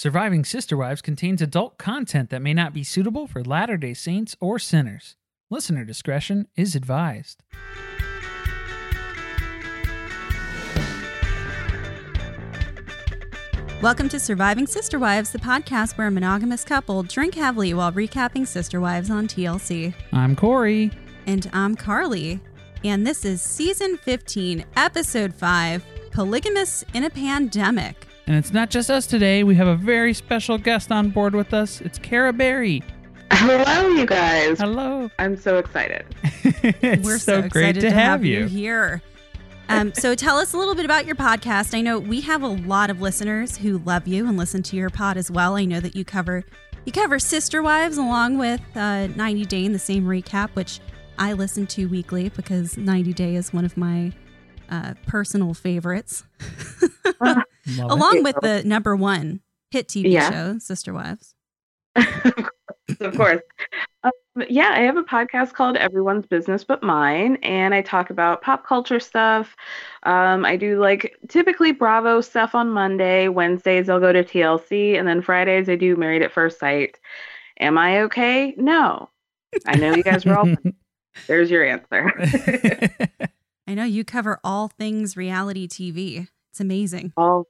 Surviving Sister Wives contains adult content that may not be suitable for Latter-day Saints or sinners. Listener discretion is advised. Welcome to Surviving Sister Wives, the podcast where a monogamous couple drink heavily while recapping Sister Wives on TLC. I'm Corey. And I'm Carly. And this is season 15, episode 5 Polygamous in a Pandemic. And it's not just us today. We have a very special guest on board with us. It's Kara Berry. Hello, you guys. Hello. I'm so excited. it's We're so, so, great excited to, have you. here. Um, so tell us a little bit about your podcast. I know we have a lot of listeners who love you and listen to your pod as well. I know that you cover you cover Sister Wives along with uh, 90 Day in the same recap, which I listen to weekly because 90 Day is one of my uh, personal favorites, Love along with the number one hit TV Yeah. show, Sister Wives. of course. Um, yeah, I have a podcast called Everyone's Business But Mine, and I talk about pop culture stuff. Um, I do like typically Bravo stuff on Monday. Wednesdays, I'll go to TLC, and then Fridays, I do Married at First Sight. Am I okay? No. I know you guys were all. There's your answer. I know you cover all things reality TV. It's amazing. all,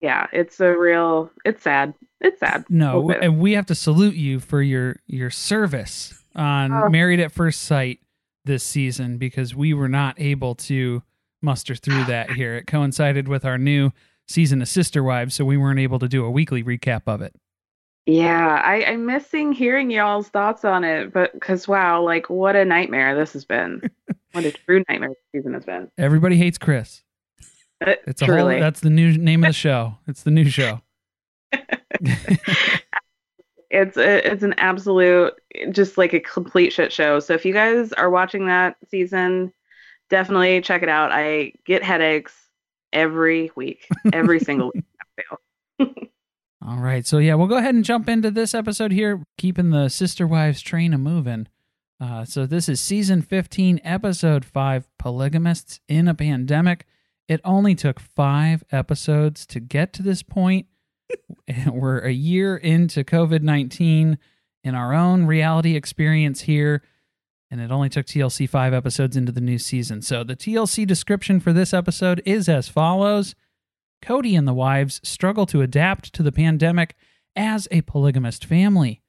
yeah, it's a real. It's sad. It's sad. no, and we have to salute you for your your service on Oh. Married at First Sight this season because we were not able to muster through that here. It coincided with our new season of Sister Wives, so we weren't able to do a weekly recap of it. Yeah, I, I'm missing hearing y'all's thoughts on it, but because wow, like what a nightmare this has been. what a true nightmare this season has been. Everybody hates Chris. Uh, It's a whole truly. that's the new name of the show. It's the new show. it's a, it's an absolute just like a complete shit show. So if you guys are watching that season, definitely check it out. I get headaches every week, every single week. All right. So yeah, we'll go ahead and jump into this episode here, keeping the sister wives train a moving. Uh, so this is season 15, episode 5, Polygamists in a Pandemic. It only took five episodes to get to this point. We're a year into COVID 19 in our own reality experience here. And it only took TLC five episodes into the new season. So the TLC description for this episode is as follows Cody and the wives struggle to adapt to the pandemic as a polygamist family.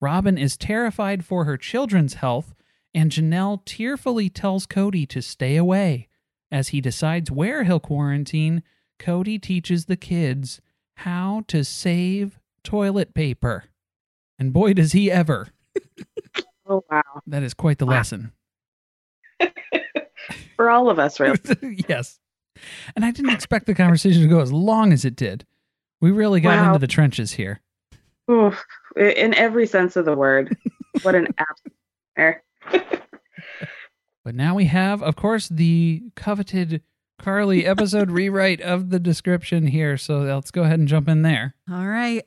Robin is terrified for her children's health, and Janelle tearfully tells Cody to stay away. As he decides where he'll quarantine, Cody teaches the kids how to save toilet paper. And boy, does he ever. Oh wow, That is quite the Wow. lesson. for all of us, really. yes. And I didn't expect the conversation to go as long as it did. We really got Wow. into the trenches here. Oof, in every sense of the word. What an absolute. But now we have, of course, the coveted Carly episode rewrite of the description here. So let's go ahead and jump in there. All right.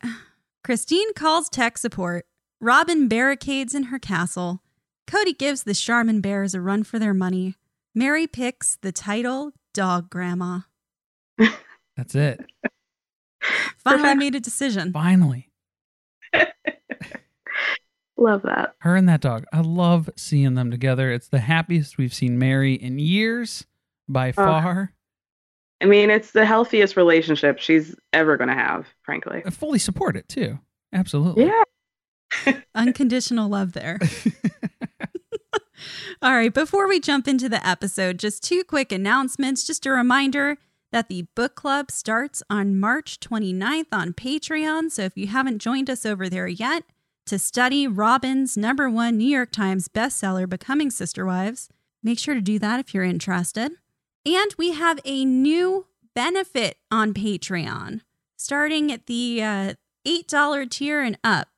Christine calls tech support. Robin barricades in her castle. Cody gives the Charmin Bears a run for their money. Mary picks the title Dog Grandma. That's it. Finally Perfect. made a decision. Finally. Love that. Her and that dog. I love seeing them together. It's the happiest we've seen Mary in years by far. I mean, it's the healthiest relationship she's ever going to have, frankly. I fully support it too. Absolutely. Yeah. Unconditional love there. All right, before we jump into the episode, just two quick announcements. Just a reminder that the book club starts on March 29th on Patreon. So if you haven't joined us over there yet to study Robin's number one New York Times bestseller, Becoming Sister Wives, make sure to do that if you're interested. And we have a new benefit on Patreon starting at the uh, $8 tier and up.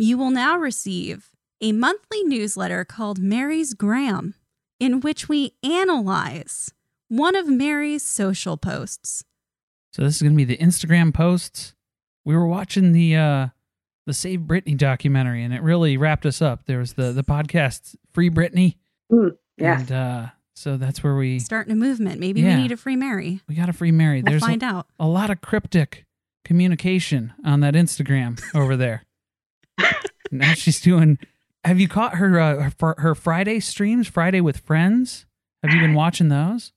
You will now receive a monthly newsletter called Mary's Gram, in which we analyze one of Mary's social posts. So this is gonna be the Instagram posts. We were watching the uh the Save Britney documentary and it really wrapped us up. There was the the podcast Free Britney. yeah. And uh so that's where we Starting a movement. Maybe Yeah. we need a free Mary. we got a free Mary. We'll There's find a, out. a lot of cryptic communication on that Instagram over there. now she's doing have you caught her uh, her, her Friday streams, Friday with friends? Have you been watching those?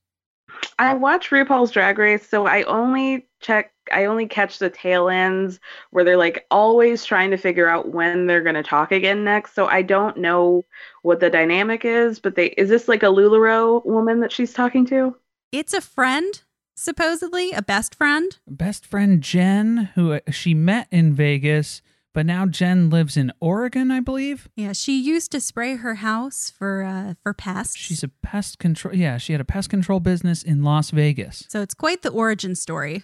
I watch RuPaul's Drag Race, so I only check, I only catch the tail ends where they're like always trying to figure out when they're going to talk again next. So I don't know what the dynamic is, but they, is this like a LuLaRoe woman that she's talking to? It's a friend, supposedly, a best friend. best friend Jen, who uh, she met in Vegas, but now Jen lives in Oregon, I believe. Yeah, she used to spray her house for uh, for pests. She's a pest control. Yeah, she had a pest control business in Las Vegas. so it's quite the origin story.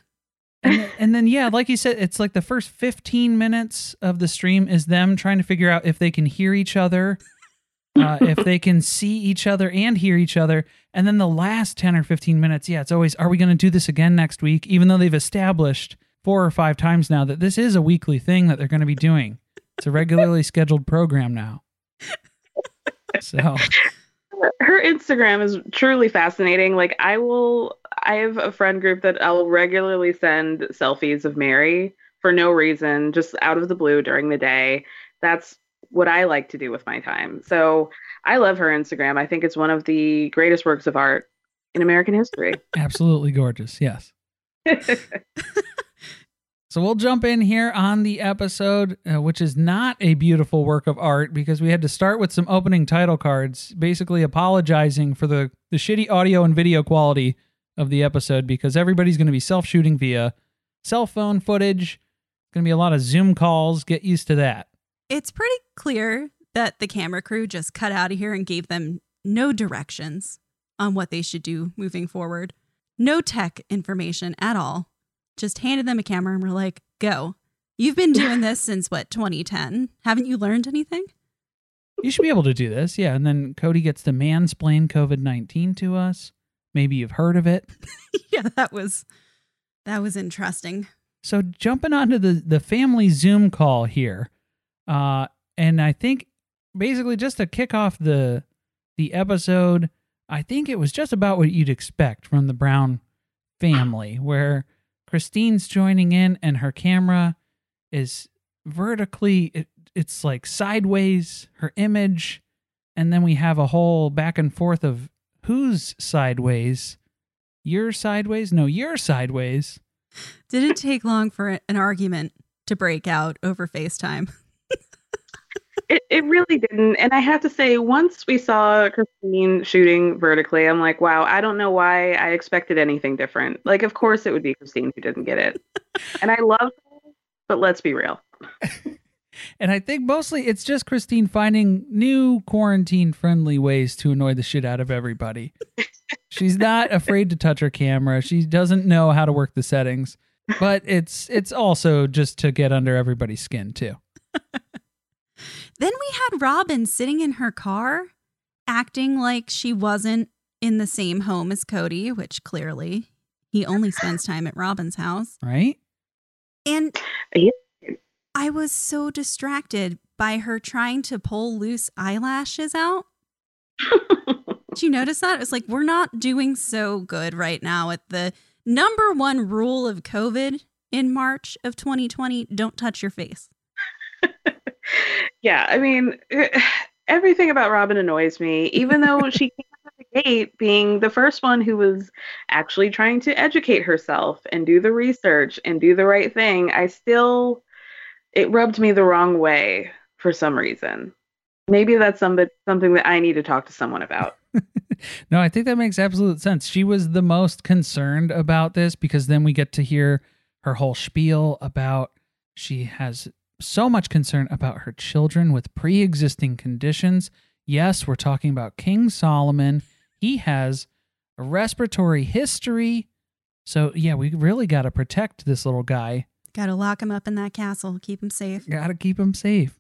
And then, and then, yeah, like you said, it's like the first 15 minutes of the stream is them trying to figure out if they can hear each other, uh, if they can see each other and hear each other. And then the last 10 or 15 minutes, yeah, it's always, are we going to do this again next week? Even though they've established four or five times now that this is a weekly thing that they're going to be doing. It's a regularly scheduled program now. So, Her Instagram is truly fascinating. Like I will, I have a friend group that I'll regularly send selfies of Mary for no reason, just out of the blue during the day. That's what I like to do with my time. So I love her Instagram. I think it's one of the greatest works of art in American history. absolutely gorgeous. Yes. So we'll jump in here on the episode, uh, which is not a beautiful work of art because we had to start with some opening title cards, basically apologizing for the, the shitty audio and video quality of the episode because everybody's going to be self shooting via cell phone footage. Going to be a lot of Zoom calls. Get used to that. It's pretty clear that the camera crew just cut out of here and gave them no directions on what they should do moving forward. No tech information at all. Just handed them a camera and were like, go. You've been doing this since what, 2010? Haven't you learned anything? You should be able to do this. Yeah. And then Cody gets to mansplain COVID 19 to us. Maybe you've heard of it. yeah, that was that was interesting. So jumping onto the the family Zoom call here, uh, and I think basically just to kick off the the episode, I think it was just about what you'd expect from the Brown family, where Christine's joining in and her camera is vertically, it, it's like sideways, her image, and then we have a whole back and forth of who's sideways. You're sideways? No, you're sideways. Didn't take long for an argument to break out over FaceTime. It, it really didn't. And I have to say, once we saw Christine shooting vertically, I'm like, wow, I don't know why I expected anything different. Like, of course it would be Christine who didn't get it. and I love her, but let's be real. And I think mostly it's just Christine finding new quarantine friendly ways to annoy the shit out of everybody. She's not afraid to touch her camera. She doesn't know how to work the settings, but it's it's also just to get under everybody's skin too. Then we had Robin sitting in her car, acting like she wasn't in the same home as Cody, which clearly he only spends time at Robin's house. Right? And Yeah. I was so distracted by her trying to pull loose eyelashes out. Did you notice that? It was like, we're not doing so good right now at the number one rule of COVID in March of 2020 don't touch your face. yeah, I mean, everything about Robin annoys me, even though she came out of the gate being the first one who was actually trying to educate herself and do the research and do the right thing. I still, it rubbed me the wrong way for some reason. Maybe that's somebody, something that I need to talk to someone about. no, I think that makes absolute sense. She was the most concerned about this because then we get to hear her whole spiel about she has so much concern about her children with pre existing conditions. Yes, we're talking about King Solomon. He has a respiratory history. So, yeah, we really got to protect this little guy. Got to lock him up in that castle, keep him safe. Got to keep him safe.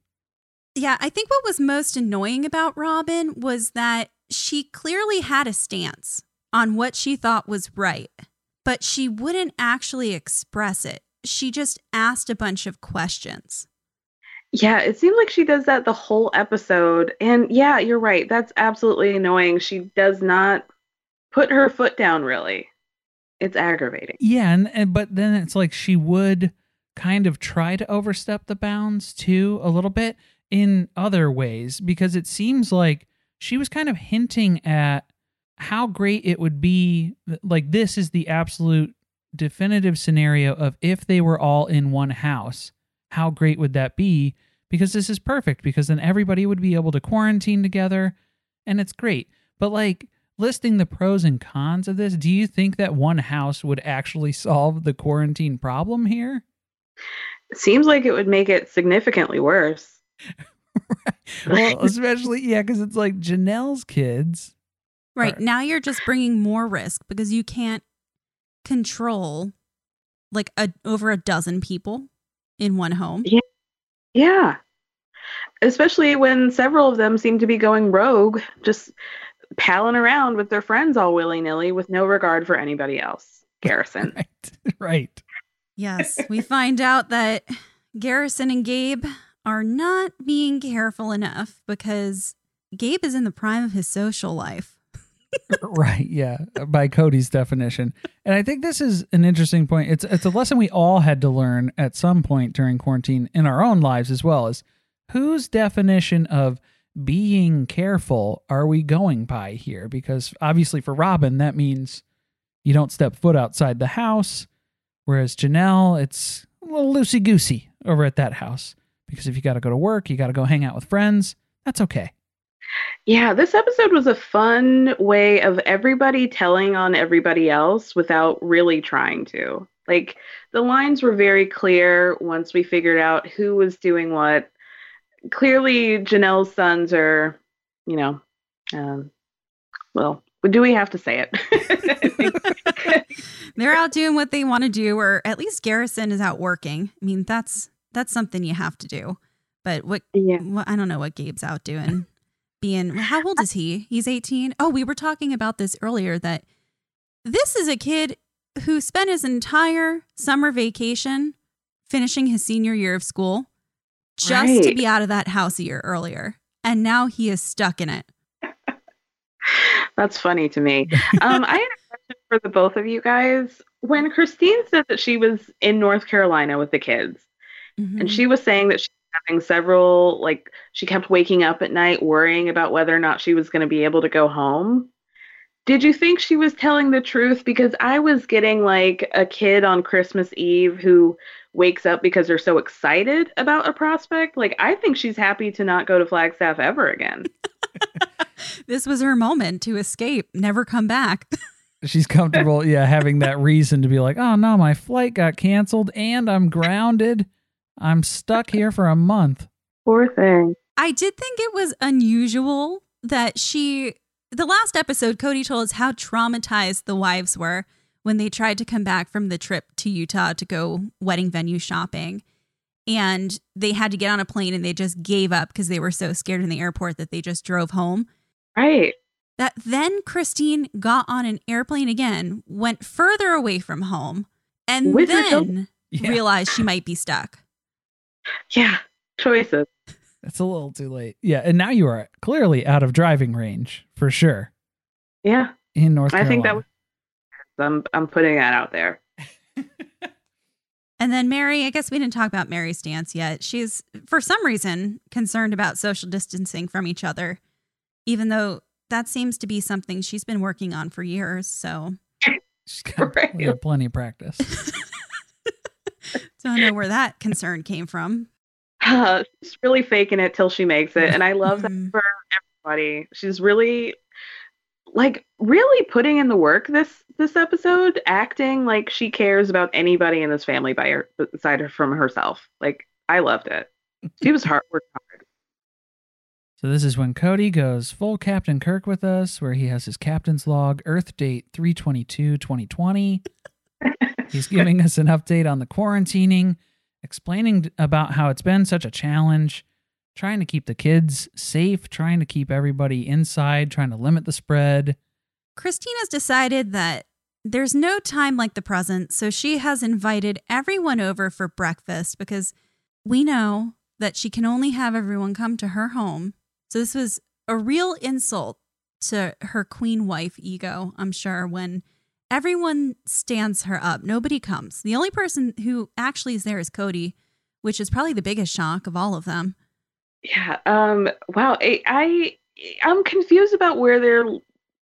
Yeah, I think what was most annoying about Robin was that she clearly had a stance on what she thought was right, but she wouldn't actually express it. She just asked a bunch of questions. Yeah, it seems like she does that the whole episode. And yeah, you're right. That's absolutely annoying. She does not put her foot down, really. It's aggravating. Yeah, and, and but then it's like she would kind of try to overstep the bounds too a little bit in other ways because it seems like she was kind of hinting at how great it would be like this is the absolute definitive scenario of if they were all in one house how great would that be because this is perfect because then everybody would be able to quarantine together and it's great but like listing the pros and cons of this do you think that one house would actually solve the quarantine problem here it seems like it would make it significantly worse right. Well, especially yeah, because it's like Janelle's kids. Right are... now, you're just bringing more risk because you can't control like a over a dozen people in one home. Yeah, yeah. Especially when several of them seem to be going rogue, just palling around with their friends all willy nilly with no regard for anybody else. Garrison. right. Right. Yes, we find out that Garrison and Gabe are not being careful enough because Gabe is in the prime of his social life. right, yeah, by Cody's definition. And I think this is an interesting point. It's it's a lesson we all had to learn at some point during quarantine in our own lives as well is whose definition of being careful are we going by here? Because obviously for Robin that means you don't step foot outside the house, whereas Janelle it's a little loosey goosey over at that house because if you got to go to work, you got to go hang out with friends, that's okay. Yeah, this episode was a fun way of everybody telling on everybody else without really trying to. Like the lines were very clear once we figured out who was doing what. Clearly, Janelle's sons are, you know, um, well, do we have to say it? They're out doing what they want to do, or at least Garrison is out working. I mean, that's that's something you have to do. But what, yeah. What, I don't know what Gabe's out doing. Being how old is he? He's 18. Oh, we were talking about this earlier that this is a kid who spent his entire summer vacation finishing his senior year of school just right. to be out of that house a year earlier. And now he is stuck in it. That's funny to me. Um, I had a question for the both of you guys. When Christine said that she was in North Carolina with the kids, Mm-hmm. And she was saying that she's having several, like, she kept waking up at night worrying about whether or not she was going to be able to go home. Did you think she was telling the truth? Because I was getting like a kid on Christmas Eve who wakes up because they're so excited about a prospect. Like, I think she's happy to not go to Flagstaff ever again. this was her moment to escape, never come back. She's comfortable, yeah, having that reason to be like, oh no, my flight got canceled and I'm grounded. I'm stuck here for a month. Poor thing. I did think it was unusual that she, the last episode, Cody told us how traumatized the wives were when they tried to come back from the trip to Utah to go wedding venue shopping. And they had to get on a plane and they just gave up because they were so scared in the airport that they just drove home. Right. That then Christine got on an airplane again, went further away from home, and With then yeah. realized she might be stuck. Yeah, choices. It's a little too late. Yeah, and now you are clearly out of driving range for sure. Yeah. In North Carolina. I think that was I'm I'm putting that out there. and then Mary, I guess we didn't talk about Mary's stance yet. She's for some reason concerned about social distancing from each other, even though that seems to be something she's been working on for years. So she's got, right. got plenty of practice. Don't know where that concern came from. Uh, she's really faking it till she makes it, and I love that mm-hmm. for everybody. She's really like really putting in the work this this episode, acting like she cares about anybody in this family by her beside her from herself. Like I loved it. She was hard work hard. So this is when Cody goes full Captain Kirk with us, where he has his captain's log, Earth date 322 2020. He's giving us an update on the quarantining, explaining about how it's been such a challenge, trying to keep the kids safe, trying to keep everybody inside, trying to limit the spread. Christine's decided that there's no time like the present, so she has invited everyone over for breakfast because we know that she can only have everyone come to her home. So this was a real insult to her queen wife ego, I'm sure, when everyone stands her up. Nobody comes. The only person who actually is there is Cody, which is probably the biggest shock of all of them. Yeah. Um. Wow. I, I I'm confused about where they're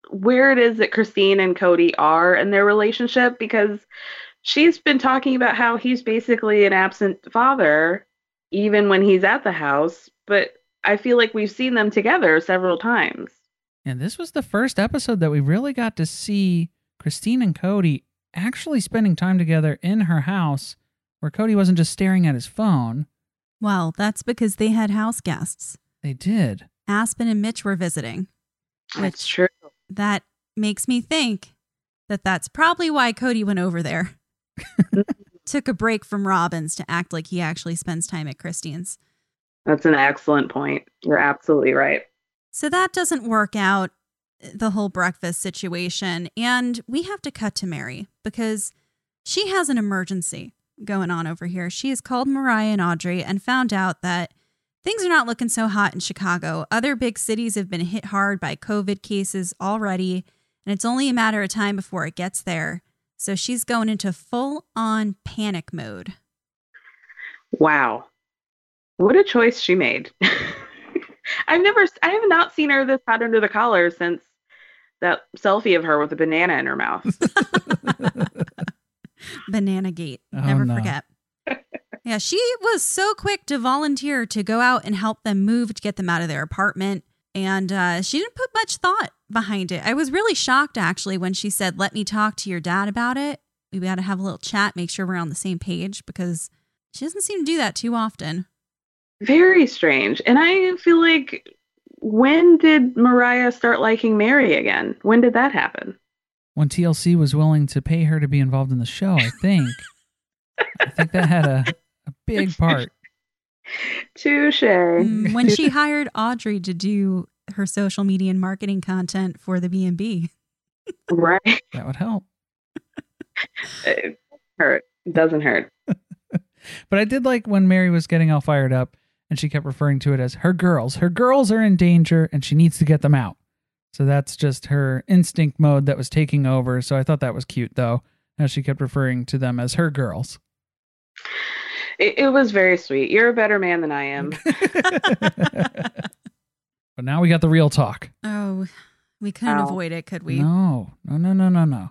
where it is that Christine and Cody are in their relationship because she's been talking about how he's basically an absent father even when he's at the house, but I feel like we've seen them together several times. And this was the first episode that we really got to see Christine and Cody actually spending time together in her house where Cody wasn't just staring at his phone. Well, that's because they had house guests. They did. Aspen and Mitch were visiting. That's true. That makes me think that that's probably why Cody went over there. Took a break from Robin's to act like he actually spends time at Christine's. That's an excellent point. You're absolutely right. So that doesn't work out eh, the whole breakfast situation. And we have to cut to Mary because she has an emergency going on over here. She has called Mariah and Audrey and found out that things are not looking so hot in Chicago. Other big cities have been hit hard by COVID cases already, and it's only a matter of time before it gets there. So she's going into full on panic mode. Wow. What a choice she made. I've never, I have not seen her this hot under the collar since that selfie of her with a banana in her mouth. banana gate. Oh, Never no. forget. Yeah, she was so quick to volunteer to go out and help them move to get them out of their apartment. And uh, she didn't put much thought behind it. I was really shocked actually when she said, Let me talk to your dad about it. We got to have a little chat, make sure we're on the same page because she doesn't seem to do that too often. Very strange. And I feel like when did Mariah start liking Mary again? When did that happen? When TLC was willing to pay her to be involved in the show, I think. I think that had a, a big part. Touche. Mm, when she hired Audrey to do her social media and marketing content for the B&B. right. That would help. It hurt. It doesn't hurt. but I did like when Mary was getting all fired up and she kept referring to it as her girls. Her girls are in danger and she needs to get them out. So that's just her instinct mode that was taking over. So I thought that was cute though, as she kept referring to them as her girls. It, it was very sweet. You're a better man than I am. but now we got the real talk. Oh, we couldn't Ow. avoid it, could we? No, no, no, no, no, no.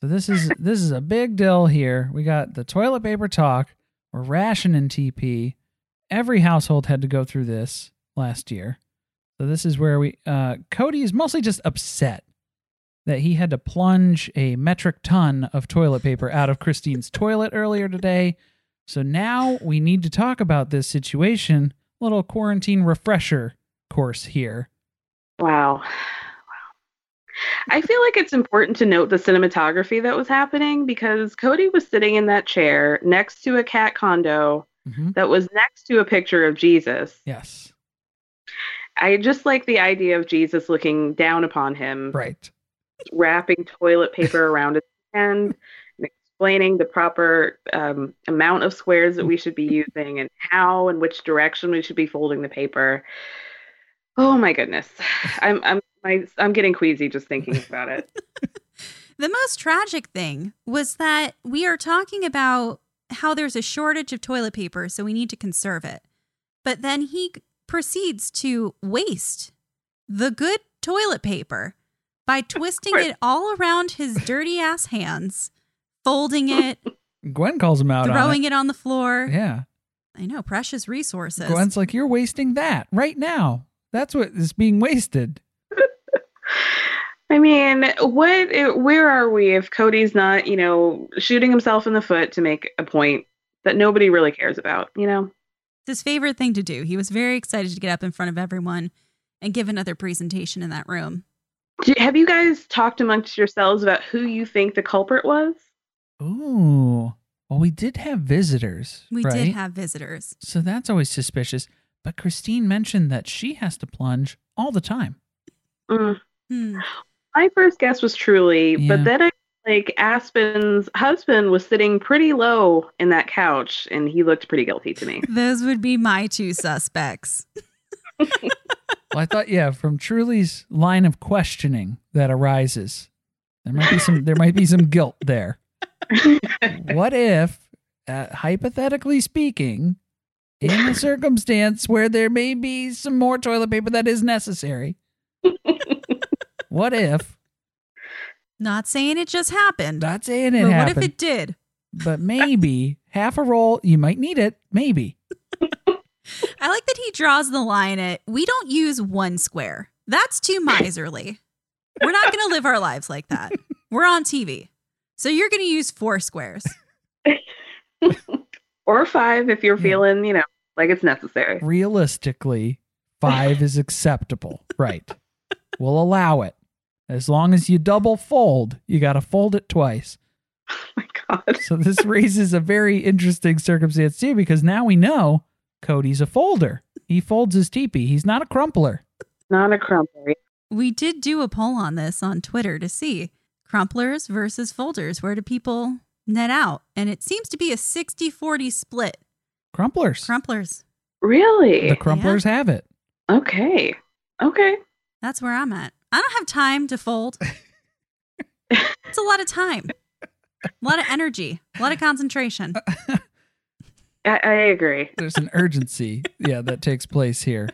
So this is this is a big deal here. We got the toilet paper talk. We're rationing TP every household had to go through this last year. So this is where we uh, Cody is mostly just upset that he had to plunge a metric ton of toilet paper out of Christine's toilet earlier today. So now we need to talk about this situation. Little quarantine refresher course here. Wow. Wow. I feel like it's important to note the cinematography that was happening because Cody was sitting in that chair next to a cat condo mm-hmm. that was next to a picture of Jesus. Yes. I just like the idea of Jesus looking down upon him. Right. Wrapping toilet paper around his hand and explaining the proper um, amount of squares that we should be using and how and which direction we should be folding the paper. Oh my goodness. I'm I'm my, I'm getting queasy just thinking about it. The most tragic thing was that we are talking about how there's a shortage of toilet paper, so we need to conserve it. But then he proceeds to waste the good toilet paper by twisting it all around his dirty ass hands, folding it, Gwen calls him out throwing on it on the floor. Yeah. I know, precious resources. Gwen's like, you're wasting that right now. That's what is being wasted. I mean, what? Where are we if Cody's not, you know, shooting himself in the foot to make a point that nobody really cares about? You know, It's his favorite thing to do. He was very excited to get up in front of everyone and give another presentation in that room. Have you guys talked amongst yourselves about who you think the culprit was? Ooh. Well, we did have visitors. We right? did have visitors. So that's always suspicious. But Christine mentioned that she has to plunge all the time. Mm. Hmm. My first guess was Truly, Yeah. but then I like Aspen's husband was sitting pretty low in that couch, and he looked pretty guilty to me. Those would be my two suspects. Well, I thought, yeah, from Truly's line of questioning that arises, there might be some there might be some guilt there. What if, uh, hypothetically speaking, in a circumstance where there may be some more toilet paper that is necessary, what if? Not saying it just happened. Not saying it but happened, what if it did? but maybe half a roll. You might need it. Maybe. I like that he draws the line at we don't use one square. That's too miserly. We're not going to live our lives like that. We're on TV. So you're going to use four squares. or five if you're feeling, you know, like it's necessary. realistically, five is acceptable. Right. We'll allow it. As long as you double fold, you got to fold it twice. Oh my god. So this raises a very interesting circumstance too, because now we know Cody's a folder. He folds his teepee. He's not a crumpler. Not a crumpler. We did do a poll on this on Twitter to see crumplers versus folders. Where do people net out? And it seems to be a 60 40 split. Crumplers. Crumplers. Really? the crumplers have it. okay. Okay. That's where I'm at. I don't have time to fold. it's a lot of time, a lot of energy, a lot of concentration. I, I agree. There's an urgency, yeah, that takes place here.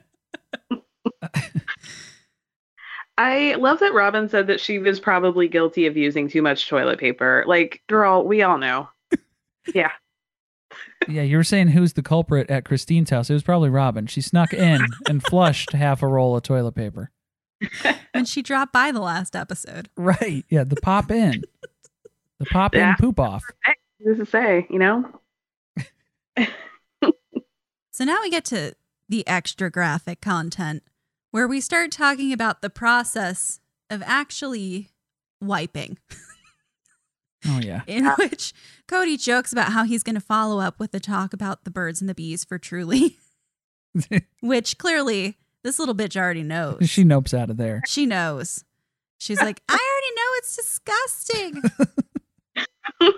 I love that Robin said that she was probably guilty of using too much toilet paper. Like, girl, we all know. Yeah. Yeah, you were saying who's the culprit at Christine's house? It was probably Robin. She snuck in and flushed half a roll of toilet paper. When she dropped by the last episode. Right. Yeah, the pop in. The pop in poop off. Who's to say, you know? So now we get to the extra graphic content where we start talking about the process of actually wiping, Oh yeah. in which Cody jokes about how he's going to follow up with the talk about the birds and the bees for Truly, which clearly this little bitch already knows. she nopes out of there. She knows. She's like, I already know it's disgusting.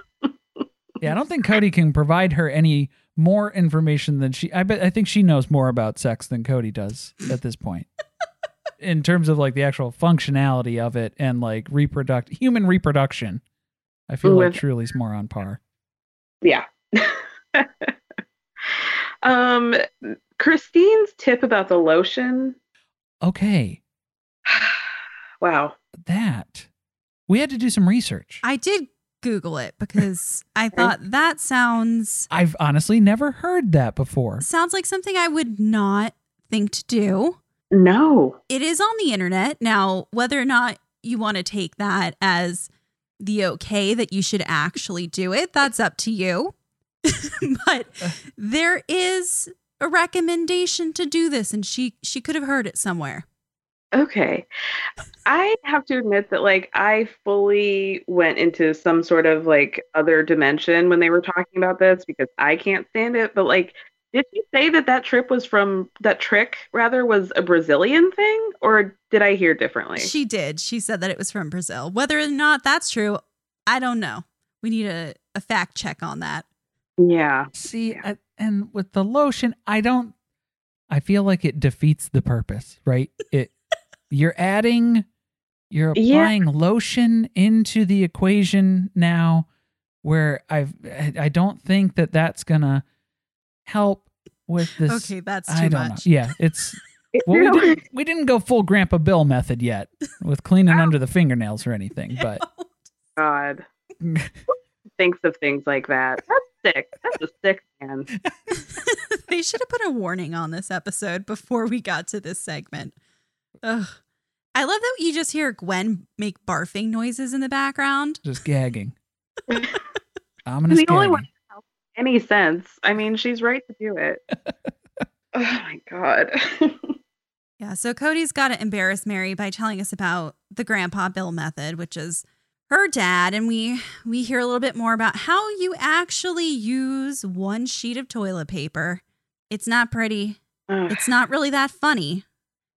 Yeah, I don't think Cody can provide her any more information than she I bet I think she knows more about sex than Cody does at this point. In terms of like the actual functionality of it and like reproduct human reproduction. I feel like With- Truly's more on par. Yeah. um, Christine's tip about the lotion. Okay. wow. That. We had to do some research. I did Google it because I thought that sounds I've honestly never heard that before. sounds like something I would not think to do. No. It is on the internet. Now, whether or not you want to take that as the okay that you should actually do it, that's up to you. but there is a recommendation to do this and she she could have heard it somewhere. Okay. I have to admit that like I fully went into some sort of like other dimension when they were talking about this because I can't stand it. But like, did you say that that trip was from that trick rather was a Brazilian thing or did I hear differently? She did. She said that it was from Brazil. Whether or not that's true, I don't know. We need a, a fact check on that. Yeah. See, I, and with the lotion, I don't. I feel like it defeats the purpose, right? It you're adding You're Yeah. applying lotion into the equation now, where I've I don't think that that's gonna help with this. Okay, that's too I don't much. know. Yeah, it's well, we didn't we didn't go full Grandpa Bill method yet with cleaning under the fingernails or anything, but oh, God. Thinks of things like that. That's sick. That's a sick man. they should have put a warning on this episode before we got to this segment. Ugh. I love that you just hear Gwen make barfing noises in the background. just gagging. Ominous the only gagging. one that makes any sense. I mean, she's right to do it. oh my god. Yeah, so Cody's got to embarrass Mary by telling us about the Grandpa Bill method, which is her dad, and we we hear a little bit more about how you actually use one sheet of toilet paper. It's not pretty. Ugh. It's not really that funny.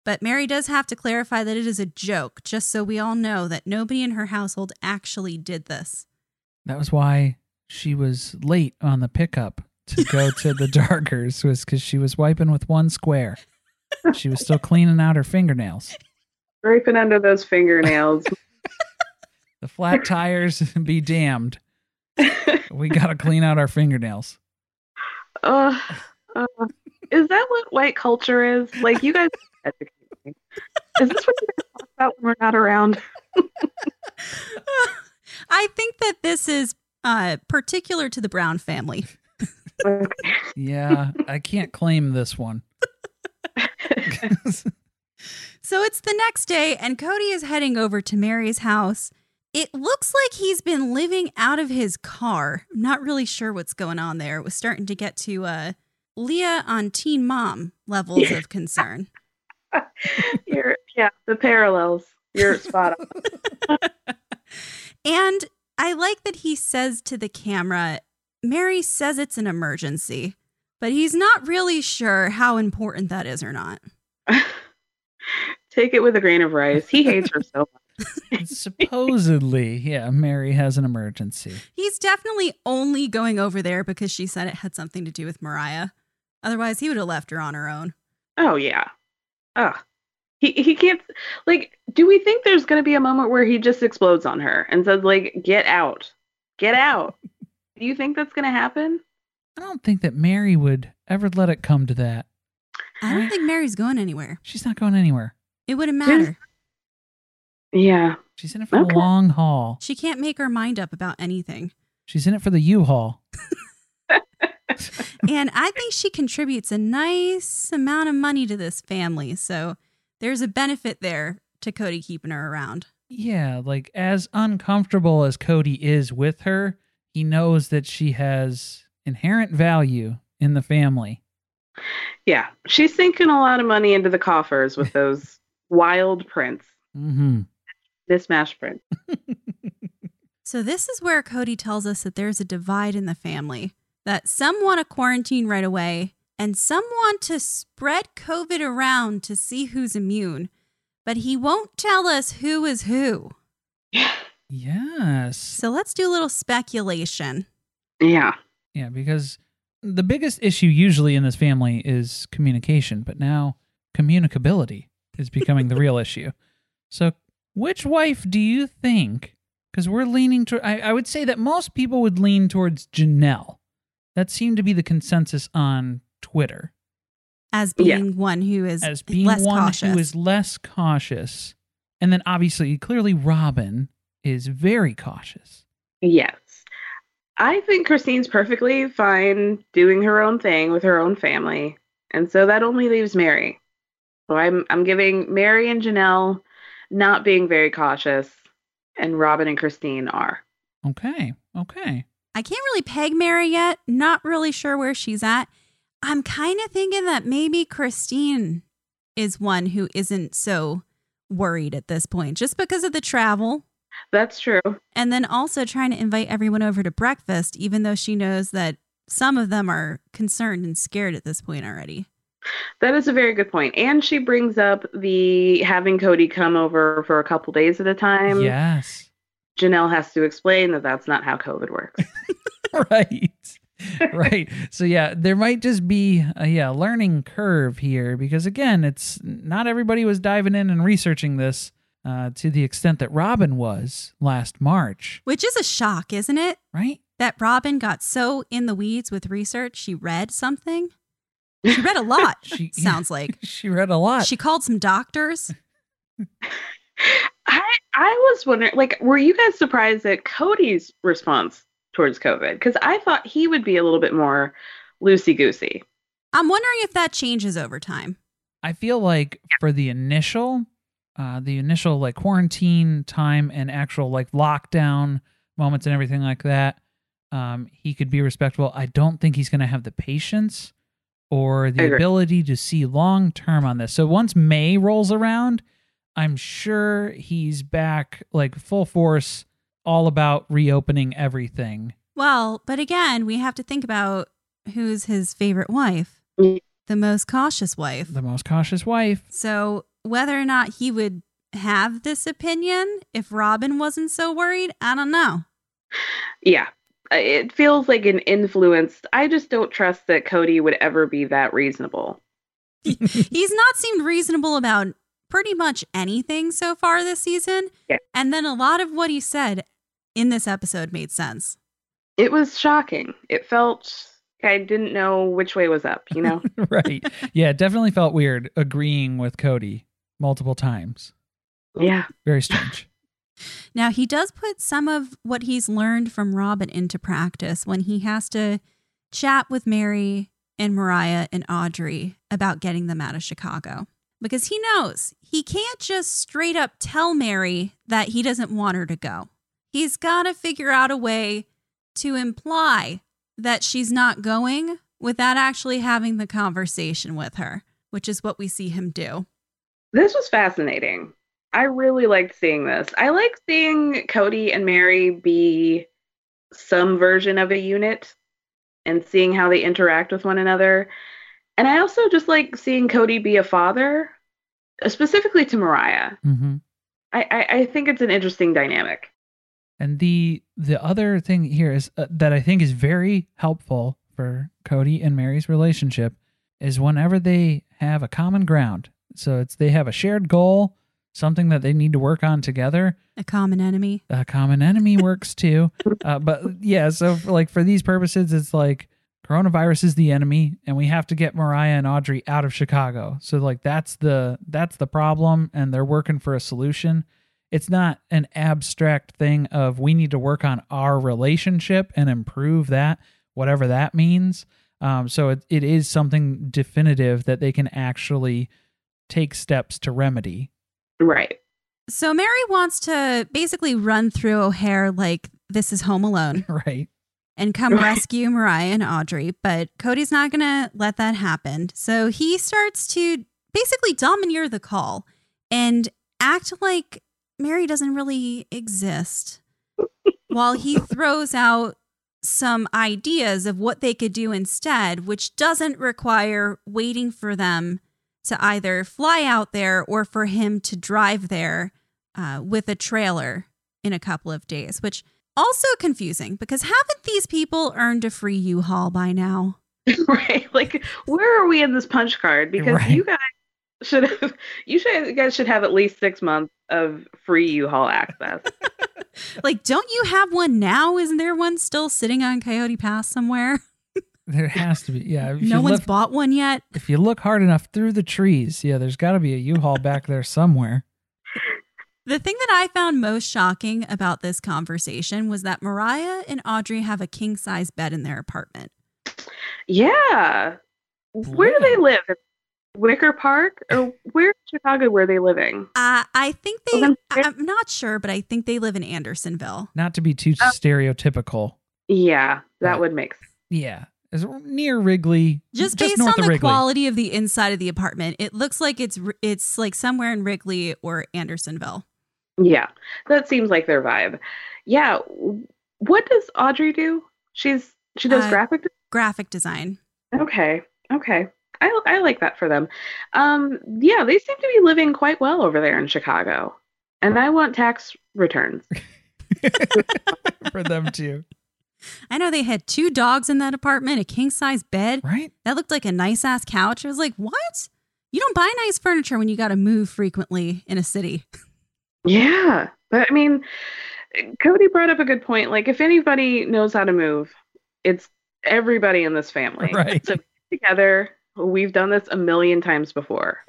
But Mary does have to clarify that it is a joke, just so we all know that nobody in her household actually did this. That was why she was late on the pickup to go to the Darkers was because she was wiping with one square. She was still cleaning out her fingernails. Scraping under those fingernails. The flat tires be damned. We got to clean out our fingernails. uh, uh, is that what white culture is? Like, you guys educate me. Is this what you guys talk about when we're not around? I think that this is uh, particular to the Brown family. Yeah, I can't claim this one. So it's the next day, and Cody is heading over to Mary's house. It looks like he's been living out of his car. I'm not really sure what's going on there. It was starting to get to uh, Leah on Teen Mom levels of concern. You're, yeah, the parallels. You're spot on. And I like that he says to the camera, Mary says it's an emergency, but he's not really sure how important that is or not. Take it with a grain of rice. He hates her so much. Supposedly, yeah, Mary has an emergency. He's definitely only going over there because she said it had something to do with Mariah. Otherwise, he would have left her on her own. Oh yeah. Ugh. He he can't like do we think there's gonna be a moment where he just explodes on her and says, like, get out. Get out. do you think that's gonna happen? I don't think that Mary would ever let it come to that. I don't think Mary's going anywhere. She's not going anywhere. It wouldn't matter. Yeah. She's in it for Okay. the long haul. She can't make her mind up about anything. She's in it for the U-Haul. and I think she contributes a nice amount of money to this family. So there's a benefit there to Cody keeping her around. Yeah, like as uncomfortable as Cody is with her, he knows that she has inherent value in the family. Yeah. She's sinking a lot of money into the coffers with those wild prints. Mm-hmm. Mismatched prints. So this is where Cody tells us that there's a divide in the family. That some want to quarantine right away and some want to spread COVID around to see who's immune. But he won't tell us who is who. Yes. So let's do a little speculation. Yeah. Yeah, because the biggest issue usually in this family is communication, but now communicability is becoming the real issue. So, which wife do you think? Because we're leaning to, I, I would say that most people would lean towards Janelle. That seemed to be the consensus on Twitter As Yeah. being one who is as being less one cautious. who is less cautious. And then obviously, clearly, Robin is very cautious. Yes. I think Christine's perfectly fine doing her own thing with her own family. And so that only leaves Mary. So I'm I'm giving Mary and Janelle not being very cautious and Robin and Christine are. Okay. Okay. I can't really peg Mary yet. Not really sure where she's at. I'm kind of thinking that maybe Christine is one who isn't so worried at this point just because of the travel. That's true. And then also trying to invite everyone over to breakfast, even though she knows that some of them are concerned and scared at this point already. That is a very good point. And she brings up the having Cody come over for a couple days at a time. yes. Janelle has to explain that that's not how COVID works. right right so yeah there might just be a yeah learning curve here because again it's not everybody was diving in and researching this uh, to the extent that Robin was last March, Which is a shock, isn't it? right? That Robin got so in the weeds with research, she read something. She read a lot, She sounds like. she read a lot. She called some doctors. I I was wondering, like, were you guys surprised at Cody's response towards COVID? Because I thought he would be a little bit more loosey goosey. I'm wondering if that changes over time. I feel like for the initial, uh, the initial like quarantine time and actual like lockdown moments and everything like that, um, he could be respectful. I don't think he's going to have the patience or the ability to see long term on this. So once May rolls around, I'm sure he's back like full force, all about reopening everything. Well, but again, we have to think about who's his favorite wife, the most cautious wife. The most cautious wife. So whether or not he would have this opinion if Robyn wasn't so worried, I don't know. Yeah, it feels like an influence. I just don't trust that Cody would ever be that reasonable. He's not seemed reasonable about pretty much anything so far this season. Yeah. And then a lot of what he said in this episode made sense. It was shocking. It felt I didn't know which way was up. You know. right. Yeah, it definitely felt weird agreeing with Cody multiple times. yeah. Very strange. Now, he does put some of what he's learned from Robyn into practice when he has to chat with Meri and Mariah and Audrey about getting them out of Chicago. Because he knows he can't just straight up tell Meri that he doesn't want her to go. He's got to figure out a way to imply that she's not going without actually having the conversation with her, which is what we see him do. This was fascinating. I really liked seeing this. I like seeing Cody and Meri be some version of a unit and seeing how they interact with one another. And I also just like seeing Cody be a father, uh, specifically to Mariah. hmm I, I, I think it's an interesting dynamic. And the the other thing here is uh, that I think is very helpful for Cody and Meri's relationship is whenever they have a common ground. So it's they have a shared goal, something that they need to work on together. A common enemy. A common enemy works too. Uh, but yeah, so for, like for these purposes, it's like coronavirus is the enemy, and we have to get Mariah and Audrey out of Chicago. So like that's the that's the problem, and they're working for a solution. It's not an abstract thing of we need to work on our relationship and improve that, whatever that means. Um, so it, it is something definitive that they can actually take steps to remedy. Right. So Meri wants to basically run through O'Hare like this is Home Alone right. and come Right. rescue Mariah and Audrey, but Cody's not going to let that happen. So he starts to basically domineer the call and act like Meri doesn't really exist while he throws out some ideas of what they could do instead, which doesn't require waiting for them to either fly out there or for him to drive there uh, with a trailer in a couple of days, which also confusing because haven't these people earned a free U-Haul by now? right. Like, where are we in this punch card? Because Right. you guys should have, you should, you guys should have at least six months of free U-Haul access. Like, don't you have one now? Isn't there one still sitting on Coyote Pass somewhere? There has to be. Yeah. If no you one's lift- bought one yet. if you look hard enough through the trees, yeah, there's got to be a U-Haul back there somewhere. The thing that I found most shocking about this conversation was that Mariah and Audrey have a king size bed in their apartment. yeah. Where do they live? Wicker Park, or where in Chicago were they living? Uh, I think they, Well, then- I- I'm not sure, but I think they live in Andersonville. Not to be too Oh. stereotypical. Yeah, that would make sense. Yeah, it's near Wrigley, Just, just based north on of the quality of the inside of the apartment, it looks like it's it's like somewhere in Wrigley or Andersonville. Yeah, that seems like their vibe. Yeah. What does Audrey do? She's she does Uh, graphic. Graphic design. Okay. Okay. I I like that for them. Um. Yeah, they seem to be living quite well over there in Chicago, and I want tax returns. for them too, I know they had two dogs in that apartment, a king size bed. right? That looked like a nice ass couch. I was like, what? You don't buy nice furniture when you got to move frequently in a city. Yeah. But I mean, Cody brought up a good point. Like, if anybody knows how to move, it's everybody in this family. Right. So together, we've done this a million times before.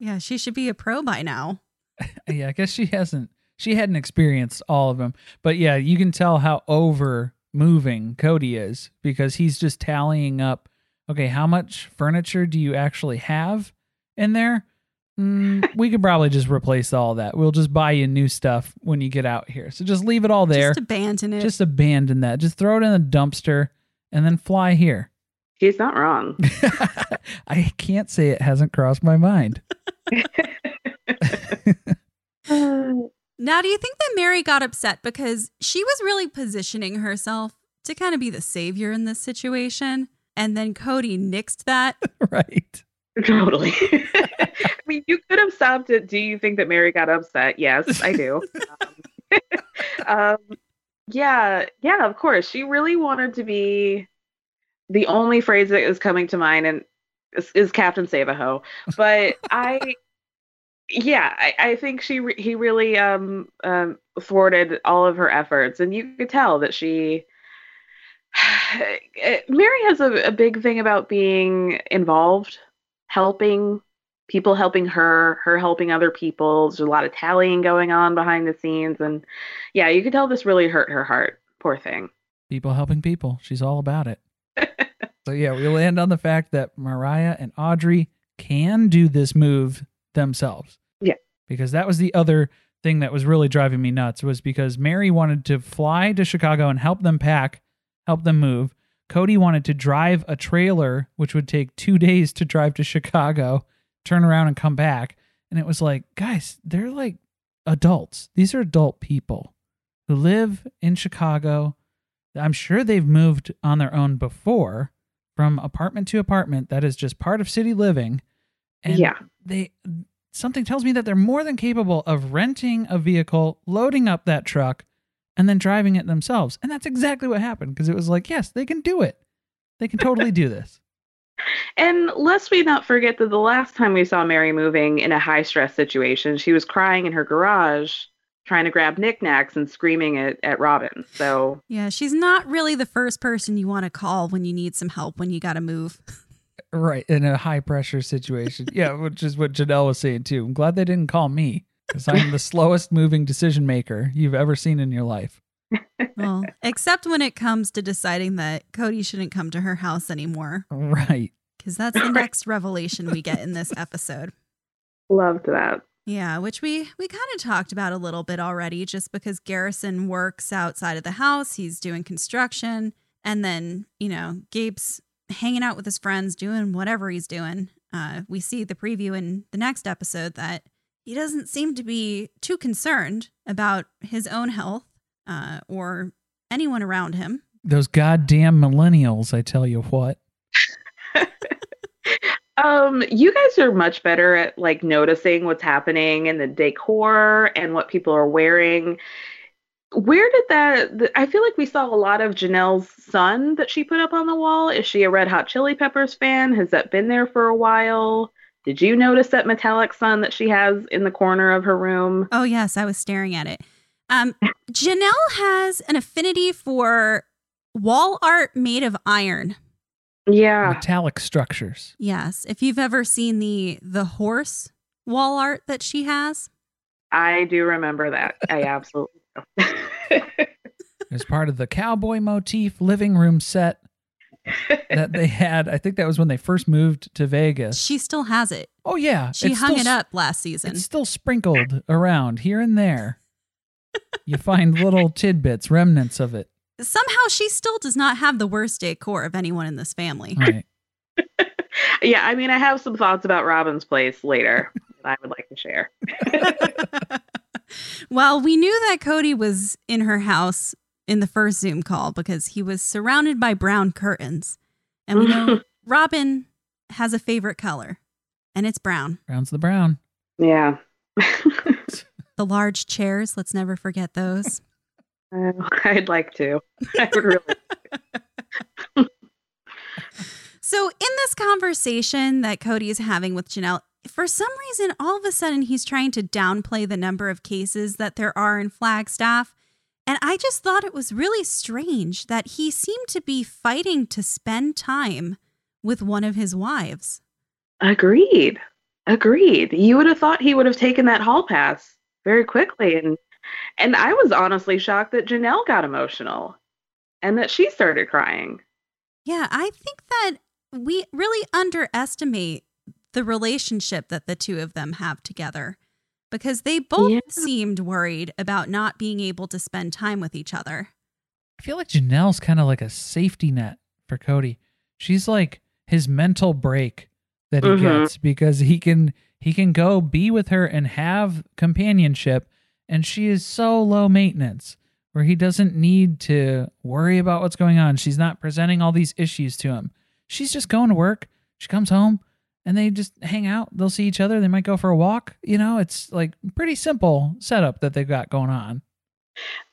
Yeah, she should be a pro by now. yeah, I guess she hasn't. She hadn't experienced all of them, but yeah, you can tell how over moving Cody is because he's just tallying up. Okay, how much furniture do you actually have in there? Mm, we could probably just replace all that. We'll just buy you new stuff when you get out here. So just leave it all there. Just abandon it. Just abandon that. Just throw it in the dumpster and then fly here. He's not wrong. I can't say it hasn't crossed my mind. now, do you think that Meri got upset because she was really positioning herself to kind of be the savior in this situation? And then Cody nixed that. right. Totally. I mean, you could have stopped it. Do you think that Meri got upset? Yes, I do. um, um, yeah, yeah, of course. She really wanted to be the only phrase that is coming to mind and is, is Captain Save a Ho. But I, yeah, I, I think she re- he really um, um, thwarted all of her efforts, and you could tell that she. Meri has a, a big thing about being involved helping people helping her, her helping other people. There's a lot of tallying going on behind the scenes. And yeah, you could tell this really hurt her heart. Poor thing. People helping people. She's all about it. so yeah, we land on the fact that Mariah and Audrey can do this move themselves. Yeah. Because that was the other thing that was really driving me nuts was because Meri wanted to fly to Chicago and help them pack, help them move. Cody wanted to drive a trailer, which would take two days to drive to Chicago, turn around and come back. And it was like, guys, they're like adults. These are adult people who live in Chicago. I'm sure they've moved on their own before from apartment to apartment. That is just part of city living. And yeah. they something tells me that they're more than capable of renting a vehicle, loading up that truck, and then driving it themselves. And that's exactly what happened because it was like, yes, they can do it. They can totally do this. And lest we not forget that the last time we saw Meri moving in a high stress situation, she was crying in her garage trying to grab knickknacks and screaming at, at Robyn. So Yeah, she's not really the first person you want to call when you need some help when you gotta move. Right. In a high pressure situation. yeah, which is what Janelle was saying too. I'm glad they didn't call me because I'm the slowest moving decision maker you've ever seen in your life. well, except when it comes to deciding that Cody shouldn't come to her house anymore. Right. Because that's the next revelation we get in this episode. Loved that. Yeah, which we we kind of talked about a little bit already just because Garrison works outside of the house, he's doing construction, and then, you know, Gabe's hanging out with his friends doing whatever he's doing. Uh, we see the preview in the next episode that he doesn't seem to be too concerned about his own health uh, or anyone around him. Those goddamn millennials, I tell you what. um, you guys are much better at like noticing what's happening in the decor and what people are wearing. Where did that? I feel like we saw a lot of Janelle's sun that she put up on the wall. Is she a Red Hot Chili Peppers fan? Has that been there for a while? Did you notice that metallic sun that she has in the corner of her room? Oh, yes, I was staring at it. Um, Janelle has an affinity for wall art made of iron. Yeah. Metallic structures. Yes. If you've ever seen the the horse wall art that she has. I do remember that. I absolutely do. As part of the cowboy motif living room set that they had. I think that was when they first moved to Vegas. She still has it. Oh yeah, she it's hung still, it up last season. It's still sprinkled around here and there. you find little tidbits, remnants of it. Somehow she still does not have the worst decor of anyone in this family. Right. yeah, I mean, I have some thoughts about Robyn's place later that I would like to share. Well, we knew that Cody was in her house in the first Zoom call because he was surrounded by brown curtains. And we know Robyn has a favorite color, and it's brown. Brown's the brown. Yeah. the large chairs, let's never forget those. Uh, I'd like to. I would really. so, in this conversation that Cody is having with Janelle, for some reason, all of a sudden, he's trying to downplay the number of cases that there are in Flagstaff. And I just thought it was really strange that he seemed to be fighting to spend time with one of his wives. Agreed. Agreed. You would have thought he would have taken that hall pass very quickly and and I was honestly shocked that Janelle got emotional and that she started crying. Yeah, I think that we really underestimate the relationship that the two of them have together because they both yeah. seemed worried about not being able to spend time with each other. I feel like Janelle's kind of like a safety net for Cody. She's like his mental break that he mm-hmm. gets because he can he can go be with her and have companionship and she is so low maintenance where he doesn't need to worry about what's going on. She's not presenting all these issues to him. She's just going to work. She comes home and they just hang out. They'll see each other. They might go for a walk. You know, it's like pretty simple setup that they've got going on.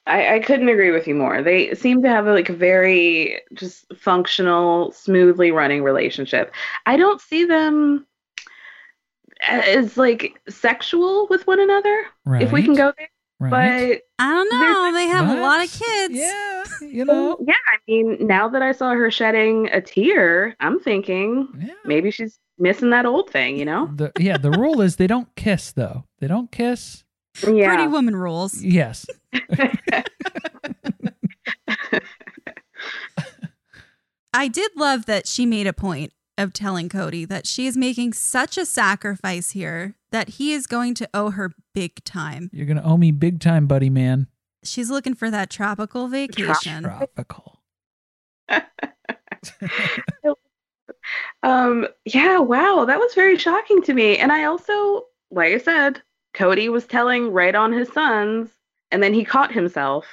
I, I couldn't agree with you more. They seem to have like a very just functional, smoothly running relationship. I don't see them as like sexual with one another. Right. If we can go there. Right. But I don't know. They have a lot of kids. Yeah, you know. yeah, I mean, now that I saw her shedding a tear, I'm thinking yeah. maybe she's missing that old thing. You know. The, yeah, the rule is they don't kiss though. They don't kiss. Yeah. Pretty woman rules. Yes. I did love that she made a point of telling Cody that she is making such a sacrifice here that he is going to owe her big time. You're going to owe me big time, buddy man. She's looking for that tropical vacation. Tropical. um yeah, wow, that was very shocking to me. And I also, like I said, Cody was telling right on his sons and then he caught himself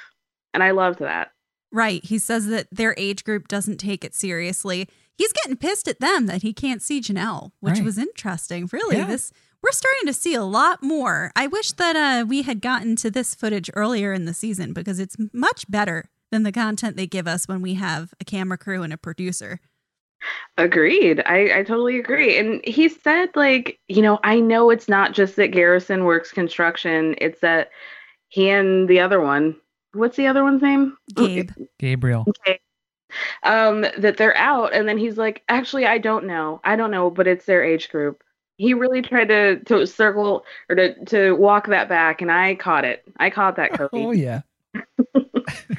and I loved that. Right. He says that their age group doesn't take it seriously he's getting pissed at them that he can't see Janelle, which right. was interesting. Really, yeah. this we're starting to see a lot more. I wish that uh, we had gotten to this footage earlier in the season because it's much better than the content they give us when we have a camera crew and a producer. Agreed. I, I totally agree. And he said, like, you know, I know it's not just that Garrison works construction, it's that he and the other one, what's the other one's name? Gabe. Gabriel. Okay um, that they're out. And then he's like, actually, I don't know. I don't know, but it's their age group. He really tried to to circle or to to walk that back, and I caught it. I caught that, Cody. Oh yeah.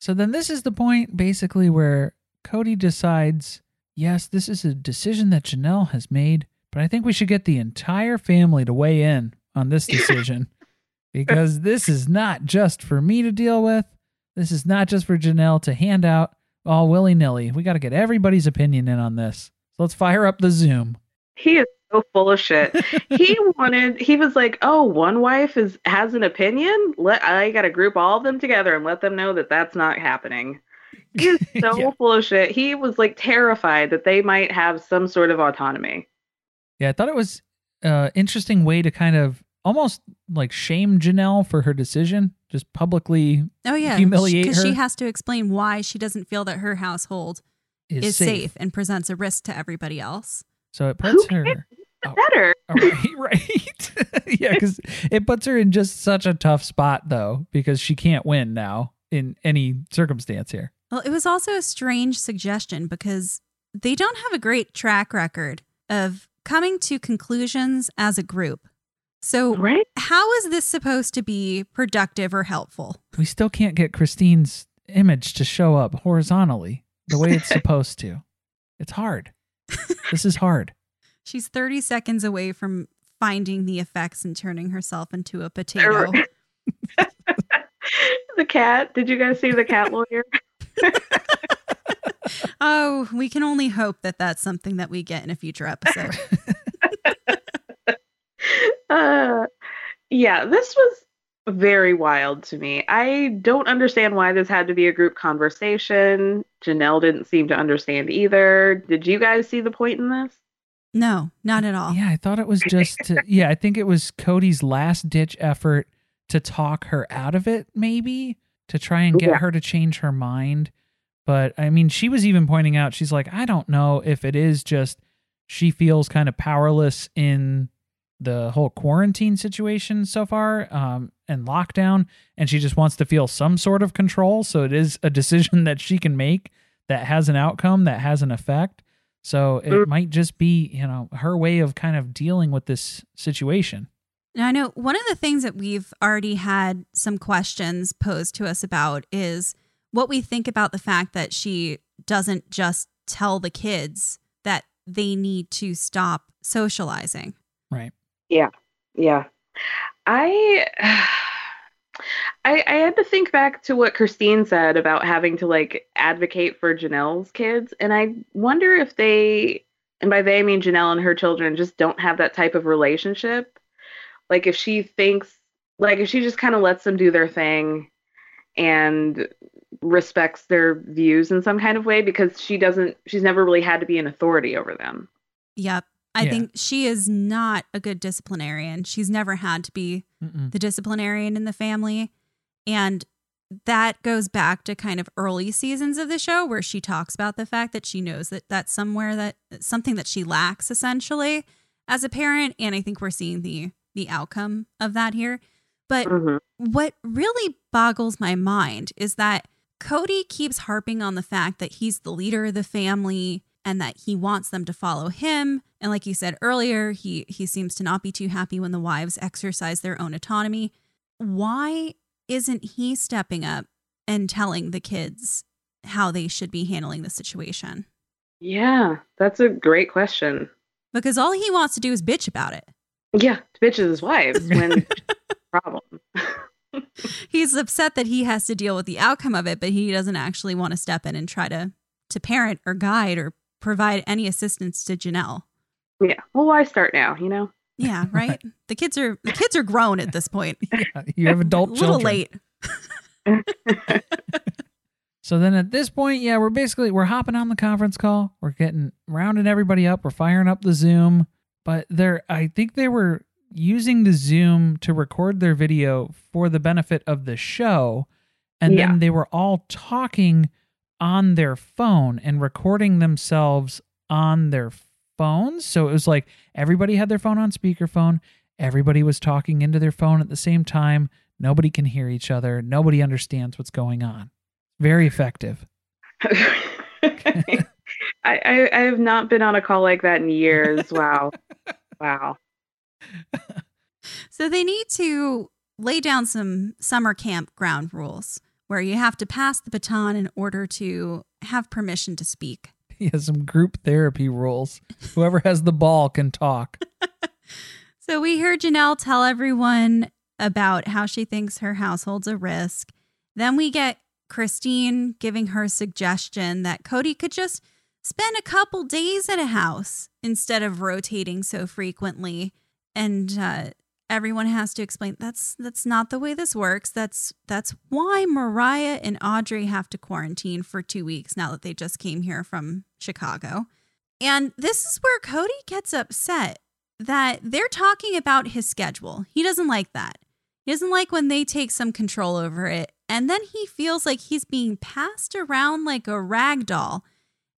So then this is the point basically where Cody decides, yes, this is a decision that Janelle has made, but I think we should get the entire family to weigh in on this decision because this is not just for me to deal with. This is not just for Janelle to hand out all willy nilly. We got to get everybody's opinion in on this. So let's fire up the Zoom. He is so full of shit. he wanted he was like, "Oh, one wife is has an opinion. Let I got to group all of them together and let them know that that's not happening." He's so yeah. full of shit. He was like terrified that they might have some sort of autonomy. Yeah, I thought it was uh interesting way to kind of almost like shame Janelle for her decision, just publicly oh yeah humiliate her because she has to explain why she doesn't feel that her household is, is safe. safe and presents a risk to everybody else. So it puts her oh, better. Oh, right, right. yeah, because it puts her in just such a tough spot though, because she can't win now in any circumstance here. Well, it was also a strange suggestion because they don't have a great track record of coming to conclusions as a group. So, Right? how is this supposed to be productive or helpful? We still can't get Christine's image to show up horizontally the way it's supposed to. It's hard. This is hard. She's 30 seconds away from finding the effects and turning herself into a potato. the cat. Did you guys see the cat lawyer? oh, we can only hope that that's something that we get in a future episode. uh, yeah, this was very wild to me. I don't understand why this had to be a group conversation. Janelle didn't seem to understand either. Did you guys see the point in this? No, not at all. Yeah, I thought it was just to, yeah, I think it was Cody's last ditch effort to talk her out of it, maybe to try and get Yeah. her to change her mind. But I mean, she was even pointing out, she's like, I don't know if it is just she feels kind of powerless in the whole quarantine situation so far um, and lockdown, and she just wants to feel some sort of control. So it is a decision that she can make that has an outcome, that has an effect. So it Mm. might just be, you know, her way of kind of dealing with this situation. Now, I know one of the things that we've already had some questions posed to us about is what we think about the fact that she doesn't just tell the kids that they need to stop socializing. Right. Yeah. Yeah. I I I had to think back to what Christine said about having to like advocate for Janelle's kids and I wonder if they and by they I mean Janelle and her children just don't have that type of relationship. Like if she thinks like if she just kind of lets them do their thing and respects their views in some kind of way because she doesn't she's never really had to be an authority over them. Yep. I Yeah. think she is not a good disciplinarian. She's never had to be Mm-mm. the disciplinarian in the family. And that goes back to kind of early seasons of the show where she talks about the fact that she knows that that's somewhere that something that she lacks essentially as a parent and I think we're seeing the the outcome of that here. But Mhm. what really boggles my mind is that Cody keeps harping on the fact that he's the leader of the family and that he wants them to follow him. And like you said earlier, he he seems to not be too happy when the wives exercise their own autonomy. Why isn't he stepping up and telling the kids how they should be handling the situation? Yeah, that's a great question. Because all he wants to do is bitch about it. Yeah, bitch bitches his wives when problem. He's upset that he has to deal with the outcome of it, but he doesn't actually want to step in and try to to parent or guide or provide any assistance to Janelle. Yeah. Well, why start now? You know. Yeah, right. the kids are the kids are grown at this point. Yeah, you have a adult little late. So then at this point, yeah, we're basically we're hopping on the conference call. We're getting rounding everybody up. We're firing up the Zoom. But they're I think they were using the Zoom to record their video for the benefit of the show. And Yeah. then they were all talking on their phone and recording themselves on their phones. So it was like everybody had their phone on speakerphone. Everybody was talking into their phone at the same time. Nobody can hear each other. Nobody understands what's going on. Very effective. I, I I have not been on a call like that in years. Wow. wow. So they need to lay down some summer camp ground rules where you have to pass the baton in order to have permission to speak. He has some group therapy rules. Whoever has the ball can talk. So we hear Janelle tell everyone about how she thinks her household's a risk. Then we get Christine giving her suggestion that Cody could just spend a couple days at a house instead of rotating so frequently. And uh, everyone has to explain that's that's not the way this works. That's that's why Mariah and Audrey have to quarantine for two weeks now that they just came here from Chicago. And this is where Cody gets upset that they're talking about his schedule. He doesn't like that. He doesn't like when they take some control over it. And then he feels like he's being passed around like a rag doll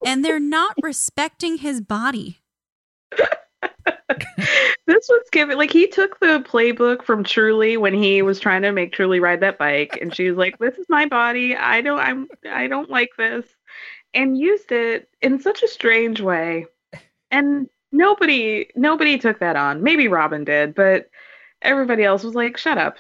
and they're not respecting his body. this was given like he took the playbook from Truely when he was trying to make Truely ride that bike, and she was like, "This is my body. I don't. I'm. I don't like this," and used it in such a strange way, and nobody nobody took that on. Maybe Robyn did, but everybody else was like, "Shut up,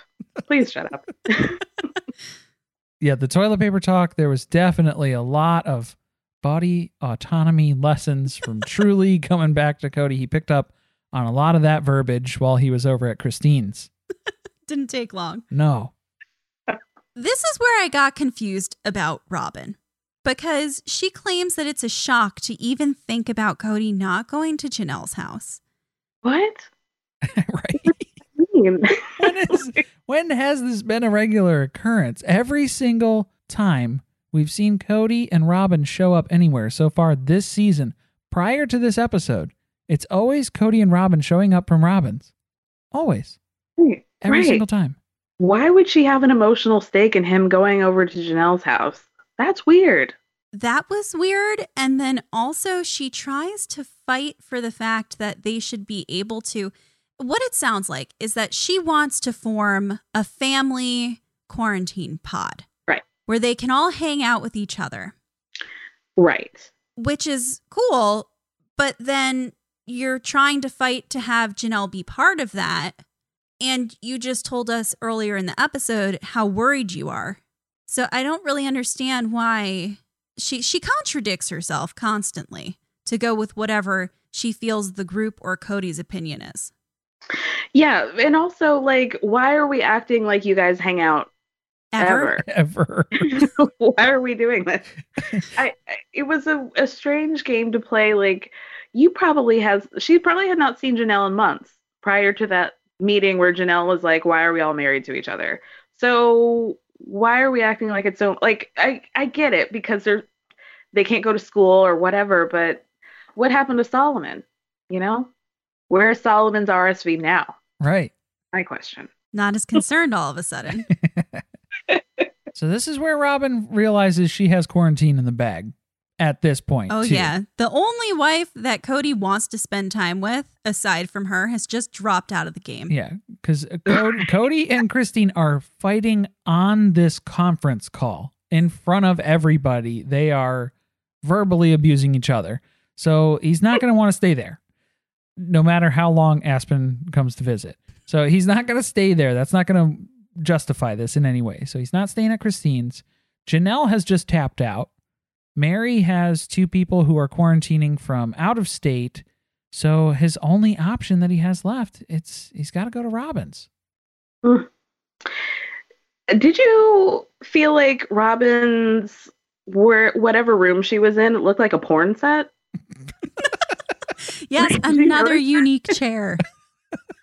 please shut up." yeah, the toilet paper talk. There was definitely a lot of body autonomy lessons from Truely coming back to Cody. He picked up on a lot of that verbiage while he was over at Christine's. Didn't take long. No. This is where I got confused about Robyn because she claims that it's a shock to even think about Cody not going to Janelle's house. What? right. when, is, when has this been a regular occurrence? Every single time we've seen Cody and Robyn show up anywhere so far this season, prior to this episode, it's always Cody and Robyn showing up from Robyn's. Always. Right. Every right. single time. Why would she have an emotional stake in him going over to Janelle's house? That's weird. That was weird. And then also, she tries to fight for the fact that they should be able to. What it sounds like is that she wants to form a family quarantine pod. Right. Where they can all hang out with each other. Right. Which is cool. But then you're trying to fight to have Janelle be part of that. And you just told us earlier in the episode how worried you are. So I don't really understand why she she contradicts herself constantly to go with whatever she feels the group or Cody's opinion is. Yeah, and also like why are we acting like you guys hang out ever? Ever. why are we doing this? I, I it was a, a strange game to play like you probably has she probably had not seen Janelle in months prior to that meeting where Janelle was like, "Why are we all married to each other?" So why are we acting like it's so like I I get it because they're they can't go to school or whatever, but what happened to Solomon? You know, where's Solomon's RSV now? Right. My question. Not as concerned all of a sudden. so this is where Robyn realizes she has quarantine in the bag at this point. Oh, too. yeah. The only wife that Cody wants to spend time with, aside from her, has just dropped out of the game. Yeah. Because uh, Cody, Cody and Christine are fighting on this conference call in front of everybody. They are verbally abusing each other. So he's not going to want to stay there, no matter how long Aspen comes to visit. So he's not going to stay there. That's not going to justify this in any way. So he's not staying at Christine's. Janelle has just tapped out. Meri has two people who are quarantining from out of state. So his only option that he has left, it's he's got to go to Robyn's. Mm. Did you feel like Robyn's where whatever room she was in, it looked like a porn set? yes, another unique chair.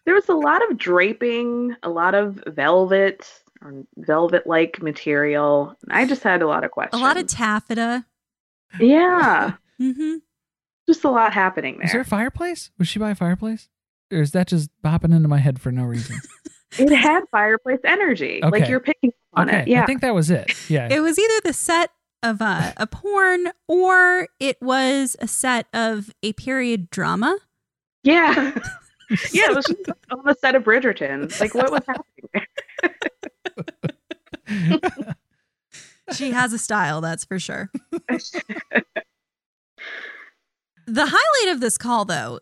There was a lot of draping, a lot of velvet or velvet like material. I just had a lot of questions. A lot of taffeta. Yeah. mm-hmm. Just a lot happening there. Is there there. a fireplace? Was she by a fireplace? Or is that just popping into my head for no reason? It had fireplace energy. Like you're picking up on okay. it. Yeah. I think that was it. Yeah. It was either the set of a, a porn or it was a set of a period drama. yeah. yeah, it was just on the set of Bridgerton. Like what was happening there? She has a style, that's for sure. The highlight of this call, though,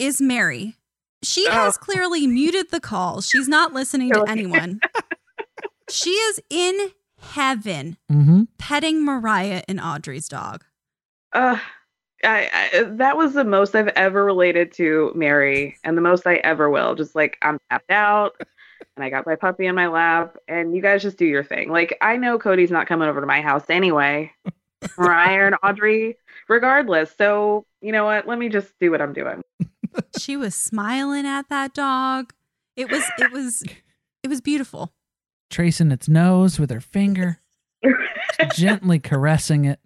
is Meri. She has Oh. clearly muted the call. She's not listening to anyone. She is in heaven mm-hmm. petting Mariah and Audrey's dog. Uh, I, I that was the most I've ever related to Meri, and the most I ever will. Just like I'm tapped out, and I got my puppy in my lap, and you guys just do your thing. Like I know Cody's not coming over to my house anyway, Mariah and Audrey, regardless. So you know what? Let me just do what I'm doing. She was smiling at that dog. It was it was it was beautiful. Tracing its nose with her finger, gently caressing it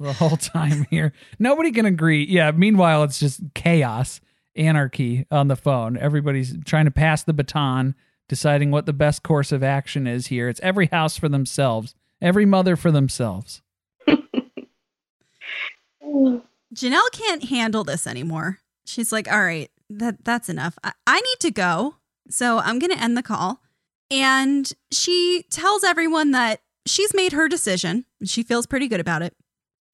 the whole time here. Nobody can agree. Yeah. Meanwhile, it's just chaos, anarchy on the phone. Everybody's trying to pass the baton, deciding what the best course of action is here. It's every house for themselves, every mother for themselves. Janelle can't handle this anymore. She's like, all right, that that's enough. I, I need to go. So I'm going to end the call. And she tells everyone that she's made her decision. She feels pretty good about it.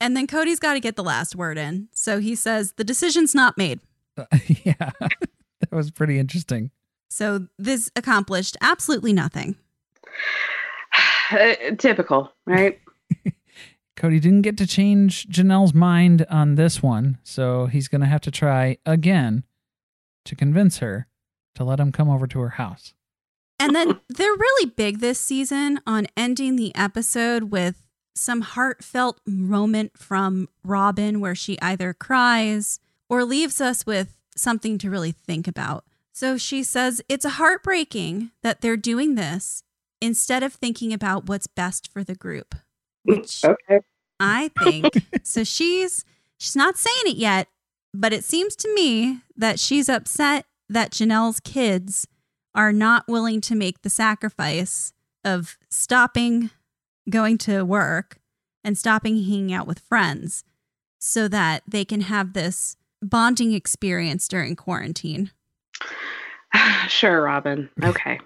And then Cody's got to get the last word in. So he says, The decision's not made. yeah, that was pretty interesting. So this accomplished absolutely nothing. Uh, typical, right? Cody didn't get to change Janelle's mind on this one, so he's going to have to try again to convince her to let him come over to her house. And then they're really big this season on ending the episode with some heartfelt moment from Robyn where she either cries or leaves us with something to really think about. So she says it's heartbreaking that they're doing this instead of thinking about what's best for the group. Which okay. I think so she's she's not saying it yet, but it seems to me that she's upset that Janelle's kids are not willing to make the sacrifice of stopping going to work and stopping hanging out with friends so that they can have this bonding experience during quarantine. sure, Robyn. Okay.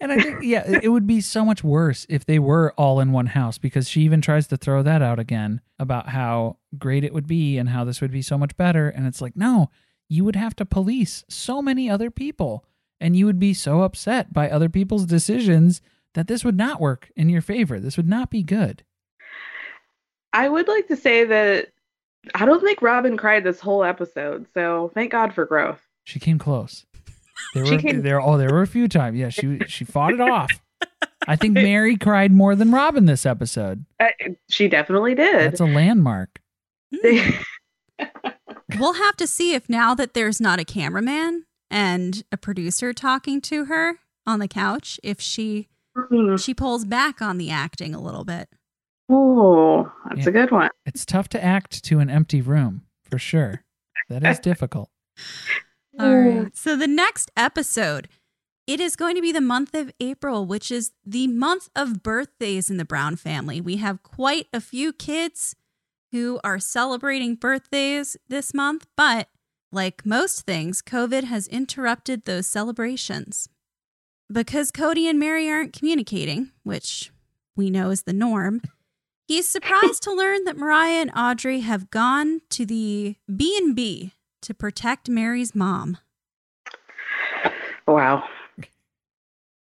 and I think, yeah, it would be so much worse if they were all in one house because she even tries to throw that out again about how great it would be and how this would be so much better. And it's like, no, you would have to police so many other people and you would be so upset by other people's decisions that this would not work in your favor. This would not be good. I would like to say that I don't think Robyn cried this whole episode, so thank God for growth. She came close. There were came- there oh there were a few times. Yeah, she she fought it off. I think Meri cried more than Robyn this episode. Uh, she definitely did. That's a landmark. We'll have to see if now that there's not a cameraman and a producer talking to her on the couch, if she Mhm. she pulls back on the acting a little bit. Oh, that's Yeah. a good one. It's tough to act to an empty room, for sure. That is difficult. All right. So the next episode, it is going to be the month of April, which is the month of birthdays in the Brown family. We have quite a few kids who are celebrating birthdays this month, but like most things, COVID has interrupted those celebrations. Because Cody and Meri aren't communicating, which we know is the norm, he's surprised to learn that Mariah and Audrey have gone to the B&B to protect Meri's mom. Wow.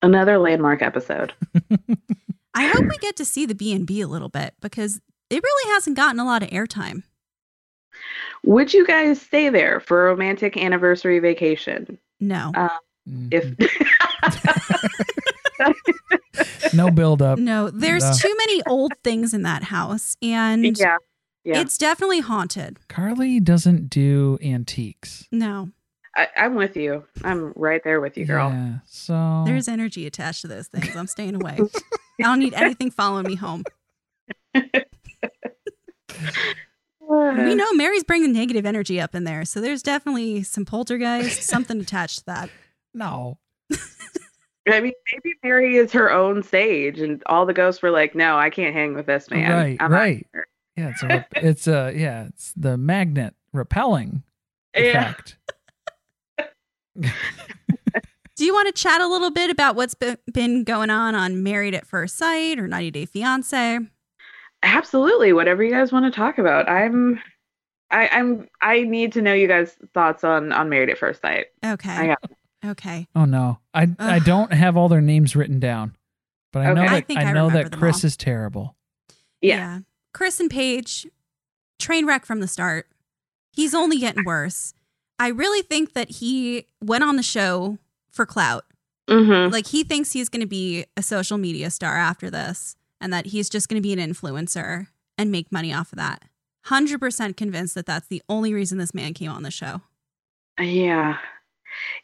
Another landmark episode. I hope we get to see the B&B a little bit because it really hasn't gotten a lot of airtime. Would you guys stay there for a romantic anniversary vacation? No. Uh, if No build up. No, there's No. too many old things in that house and yeah, yeah, it's definitely haunted. Carly doesn't do antiques. No. I, I'm with you. I'm right there with you, girl. Yeah. So There's energy attached to those things. I'm staying away. I don't need anything following me home. We know Meri's bringing negative energy up in there, so there's definitely some poltergeist, something attached to that. no. I mean, maybe Meri is her own sage, and all the ghosts were like, "No, I can't hang with this man." Right, I'm right. Yeah, it's a it's a yeah, it's the magnet repelling Yeah. effect. Do you want to chat a little bit about what's be- been going on on Married at First Sight or 90 Day Fiance? Absolutely. Whatever you guys want to talk about. I'm. I, I'm. I need to know you guys' thoughts on on Married at First Sight. Okay. I got. Okay. Oh no, I I don't have all their names written down, but I know that I I, think I know that Chris all. is terrible. Yeah. Chris and Paige, train wreck from the start. He's only getting worse. I really think that he went on the show for clout. Mm-hmm. Like he thinks he's going to be a social media star after this and that he's just going to be an influencer and make money off of that. 100% convinced that that's the only reason this man came on the show. Yeah.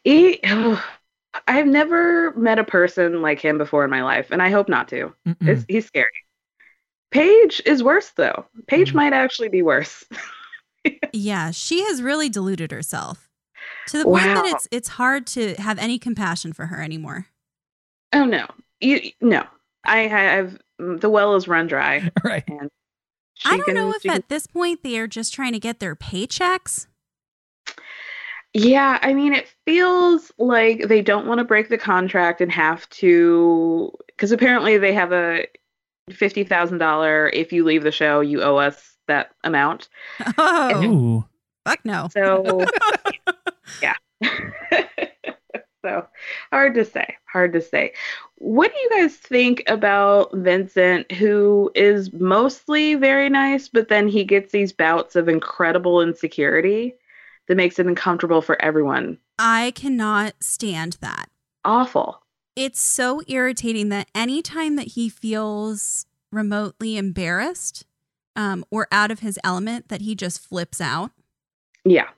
He. I've never met a person like him before in my life, and I hope not to. It's, he's scary. Paige is worse though. Paige Mhm. might actually be worse. Yeah, she has really deluded herself to the point that it's it's hard to have any compassion for her anymore. oh no, you no. I have the well is run dry, right. and I don't can- know if she can- at this point they are just trying to get their paychecks. Yeah, I mean, it feels like they don't want to break the contract and have to, because apparently they have a fifty thousand dollar. If you leave the show, you owe us that amount. Oh, Ooh. fuck no. So, yeah. so hard to say. Hard to say. What do you guys think about Vincent, who is mostly very nice, but then he gets these bouts of incredible insecurity that makes it uncomfortable for everyone? I cannot stand that. Awful. It's so irritating that anytime that he feels remotely embarrassed um, or out of his element, that he just flips out. Yeah.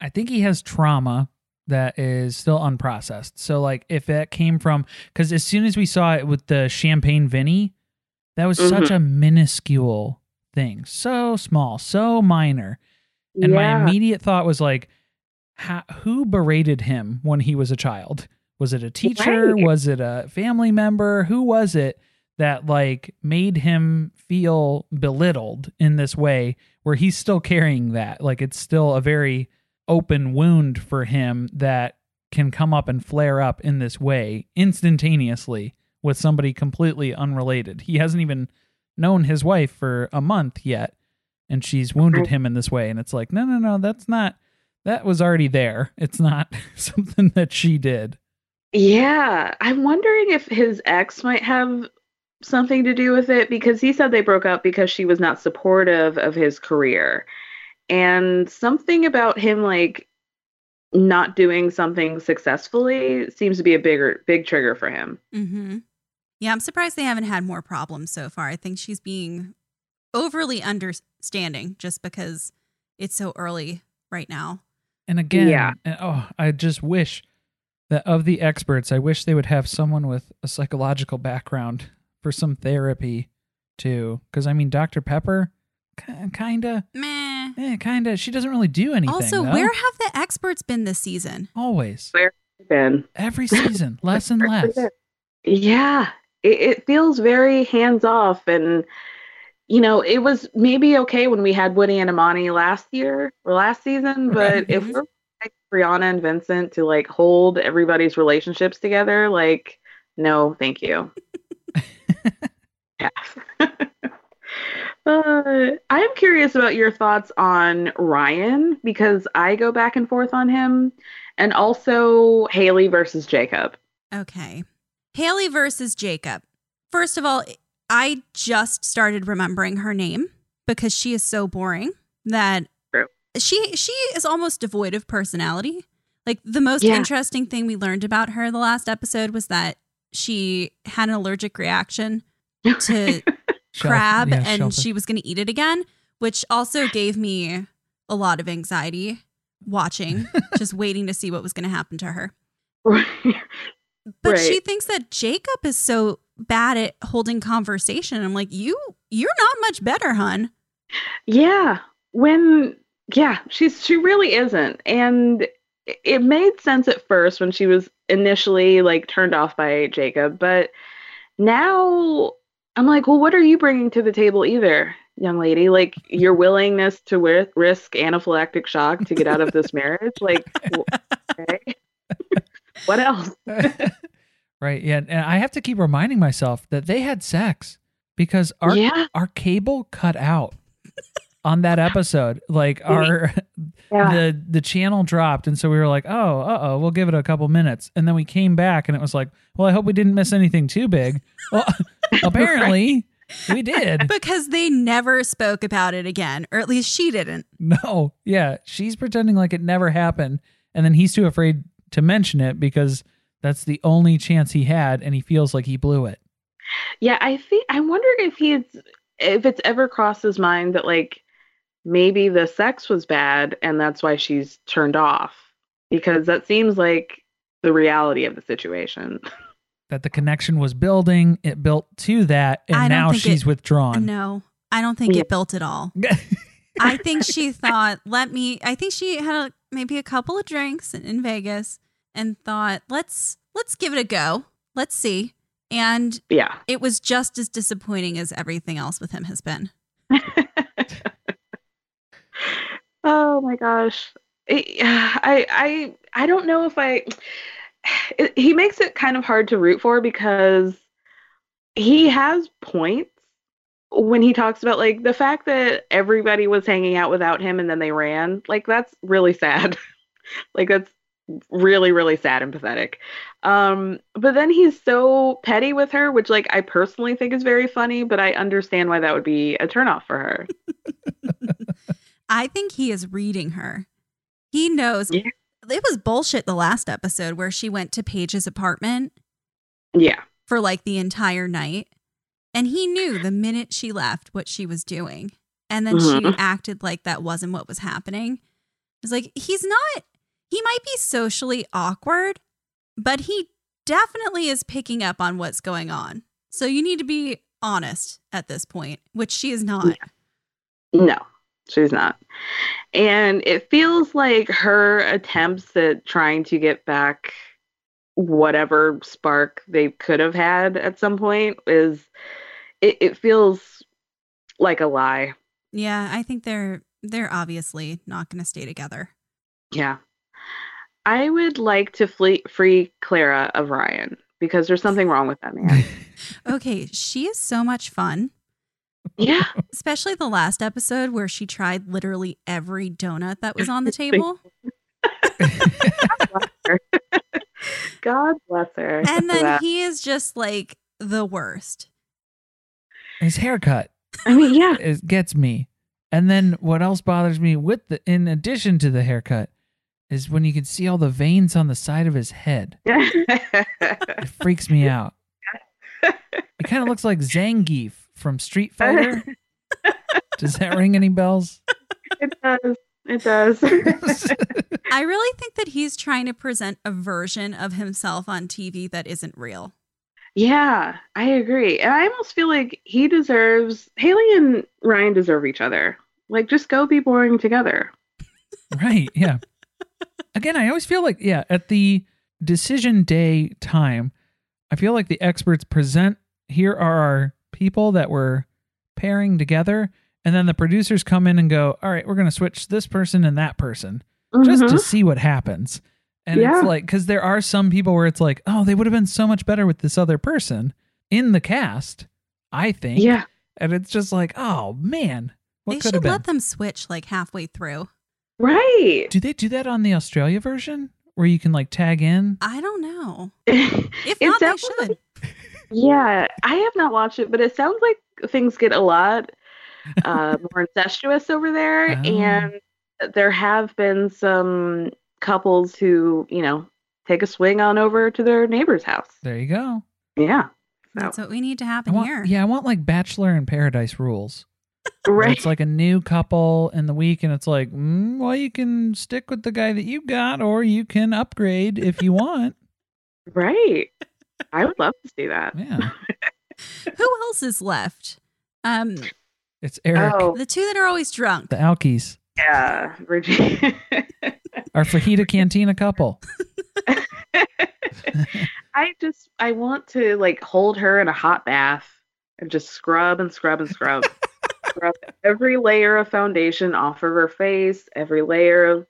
I think he has trauma that is still unprocessed. So like if that came from cuz as soon as we saw it with the champagne Vinny, that was such Mhm. a minuscule thing. So small, so minor. And my immediate thought was like how, who berated him when he was a child? Was it a teacher? Right. Was it a family member? Who was it that like made him feel belittled in this way where he's still carrying that? Like it's still a very open wound for him that can come up and flare up in this way instantaneously with somebody completely unrelated. He hasn't even known his wife for a month yet and she's wounded him in this way and it's like no no no that's not that was already there. It's not something that she did. Yeah. I'm wondering if his ex might have something to do with it because he said they broke up because she was not supportive of his career. And something about him like not doing something successfully seems to be a bigger big trigger for him. Mm-hmm. Yeah, I'm surprised they haven't had more problems so far. I think she's being overly understanding just because it's so early right now. And again, Yeah. and- oh, I just wish that of the experts, I wish they would have someone with a psychological background for some therapy too. Because I mean, Dr. Pepper, k- kinda, Meh. eh, kinda. She doesn't really do anything. also, though. where have the experts been this season? always Ben. every season, less and less. Yeah, it, it feels very hands off, and you know, it was maybe okay when we had Woody and Amani last year or last season, but Right. if we're like Brianna and Vincent to like hold everybody's relationships together, like, no, thank you. yeah. Uh, I'm curious about your thoughts on Ryan because I go back and forth on him, and also Haley versus Jacob. Okay. Haley versus Jacob. First of all, I just started remembering her name because she is so boring that True. she she is almost devoid of personality. Like the most Yeah. interesting thing we learned about her the last episode was that she had an allergic reaction to crab yeah, and shellfish. she was going to eat it again, which also gave me a lot of anxiety watching, just waiting to see what was going to happen to her. Right. But Right. she thinks that Jacob is so bad at holding conversation. I'm like, you you're not much better, hun. Yeah, when yeah, she's she really isn't. And it- made sense at first when she was initially like turned off by Jacob, but now I'm like, well, what are you bringing to the table either, young lady? Like your willingness to wi- risk anaphylactic shock to get out of this marriage? Like, okay. what else? Right. Yeah. And I have to keep reminding myself that they had sex because our Yeah. our cable cut out on that episode. Like our Yeah. the the channel dropped, and so we were like, oh, uh oh, we'll give it a couple minutes, and then we came back, and it was like, well, I hope we didn't miss anything too big. Well, apparently we did. Because they never spoke about it again, or at least she didn't. No, yeah, she's pretending like it never happened, and then he's too afraid to mention it because that's the only chance he had, and he feels like he blew it. Yeah, I think I wonder if he's if it's ever crossed his mind that like maybe the sex was bad and that's why she's turned off because that seems like the reality of the situation. That the connection was building, it built to that, and now she's it- withdrawn. No, I don't think Yeah. it built at all. I think she thought, let me. I think she had a, maybe a couple of drinks in, in Vegas and thought, let's let's give it a go. Let's see. And Yeah. it was just as disappointing as everything else with him has been. oh my gosh. I I I don't know if I. It, he makes it kind of hard to root for because he has points when he talks about like the fact that everybody was hanging out without him and then they ran. Like that's really sad. like that's really really sad and pathetic um but then he's so petty with her which like i personally think is very funny but i understand why that would be a turnoff for her I think he is reading her. He knows. Yeah. It was bullshit the last episode where she went to Paige's apartment yeah for like the entire night. And he knew the minute she left what she was doing. And then she Mhm. acted like that wasn't what was happening. It's like, he's not, he might be socially awkward, but he definitely is picking up on what's going on. So you need to be honest at this point, which she is not. no she's not and it feels like her attempts at trying to get back whatever spark they could have had at some point is it, it feels like a lie Yeah, I think they're they're obviously not going to stay together. Yeah. I would like to flee- free Clara of Ryan because there's something wrong with that man. Okay, she is so much fun. yeah. Especially the last episode where she tried literally every donut that was on the table. God bless her. And then that. he is just like the worst. His haircut I mean, yeah. it gets me. And then what else bothers me with the in addition to the haircut is when you can see all the veins on the side of his head. It freaks me out. It kind of looks like Zangief from Street Fighter. Does that ring any bells? it does. It does. I really think that he's trying to present a version of himself on TV that isn't real. yeah, I agree. And I almost feel like he deserves, Haley and Ryan deserve each other. Like, just go be boring together. right. Yeah. Again, I always feel like, yeah, at the decision day time, I feel like the experts present here are our people that we're pairing together. And then the producers come in and go, all right, we're going to switch this person and that person just to Mhm. see what happens. And Yeah. it's like, because there are some people where it's like, oh, they would have been so much better with this other person in the cast, I think. Yeah. And it's just like, oh, man. What they should been? let them switch like halfway through. Right. Do they do that on the Australia version where you can like tag in? I don't know. if If not, they should. Yeah, I have not watched it, but it sounds like things get a lot uh, more incestuous over there, Oh. and there have been some couples who, you know, take a swing on over to their neighbor's house. There you go. Yeah, so, That's what we need to happen want, here. yeah, I want like Bachelor in Paradise rules. Where right. It's like a new couple in the week, and it's like, mm, well, you can stick with the guy that you got, or you can upgrade if you want. right. I would love to see that. Yeah, Who else is left? Um, it's Eric, Oh, the two that are always drunk. the Alkies, yeah, Virginia. our fajita cantina couple. I just I want to like hold her in a hot bath and just scrub and scrub and scrub. Scrub every layer of foundation off of her face, every layer of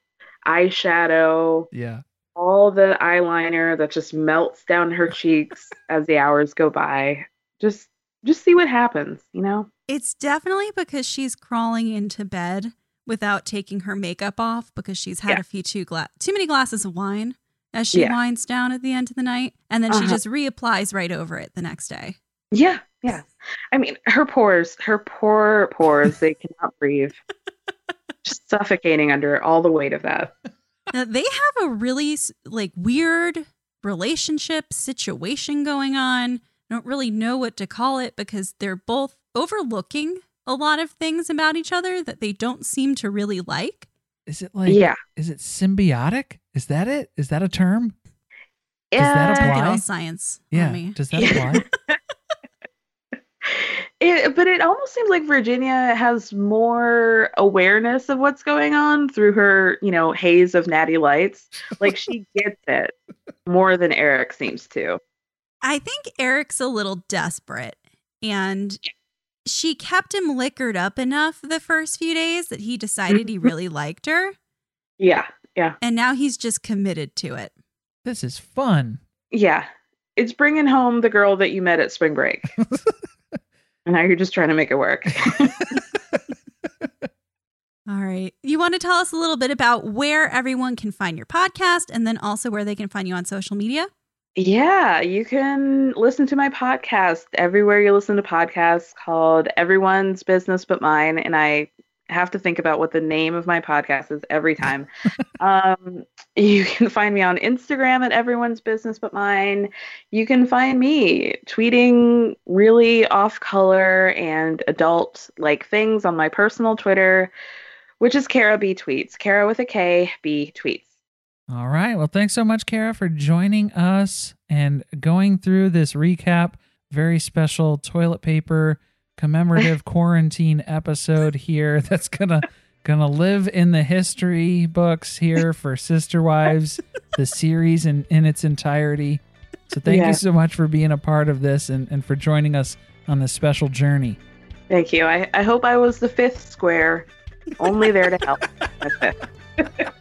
eyeshadow, Yeah, all the eyeliner that just melts down her cheeks as the hours go by. Just just see what happens, you know? It's definitely because she's crawling into bed without taking her makeup off because she's had Yeah. a few too gla- too many glasses of wine as she Yeah. winds down at the end of the night, and then she Uh-huh. just reapplies right over it the next day. Yeah, yeah. I mean, her pores, her poor pores, they cannot breathe. Just suffocating under all the weight of that. Now, they have a really like weird relationship situation going on. I don't really know what to call it because they're both overlooking a lot of things about each other that they don't seem to really like. is it like? yeah. is it symbiotic? Is that it? Is that a term? Does that Uh, apply? Get all science Yeah, does that apply? It, but it almost seems like Virginia has more awareness of what's going on through her, you know, haze of natty lights. Like she gets it more than Eric seems to. I think Eric's a little desperate and she kept him liquored up enough the first few days that he decided he mm-hmm. really liked her. Yeah, Yeah. And now he's just committed to it. This is fun. Yeah. It's bringing home the girl that you met at spring break. now you're just trying to make it work. All right. You want to tell us a little bit about where everyone can find your podcast and then also where they can find you on social media? Yeah, you can listen to my podcast everywhere you listen to podcasts called Everyone's Business But Mine. And I have to think about what the name of my podcast is every time. um, you can find me on Instagram at Everyone's Business But Mine. You can find me tweeting really off color and adult like things on my personal Twitter, which is Kara B Tweets. Kara with a K, B Tweets. All right. Well, thanks so much, Kara, for joining us and going through this recap. Very special toilet paper commemorative quarantine episode here that's gonna gonna live in the history books here for Sister Wives, the series in, in its entirety. So thank Yeah. you so much for being a part of this and, and for joining us on this special journey. Thank you. I, I hope I was the fifth square, only there to help.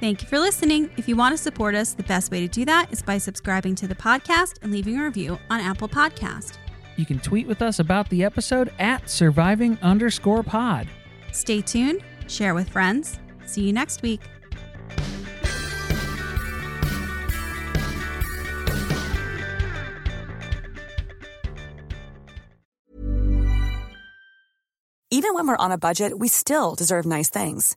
Thank you for listening. If you want to support us, the best way to do that is by subscribing to the podcast and leaving a review on Apple Podcast. You can tweet with us about the episode at surviving underscore pod. Stay tuned, share with friends. See you next week. Even when we're on a budget, we still deserve nice things.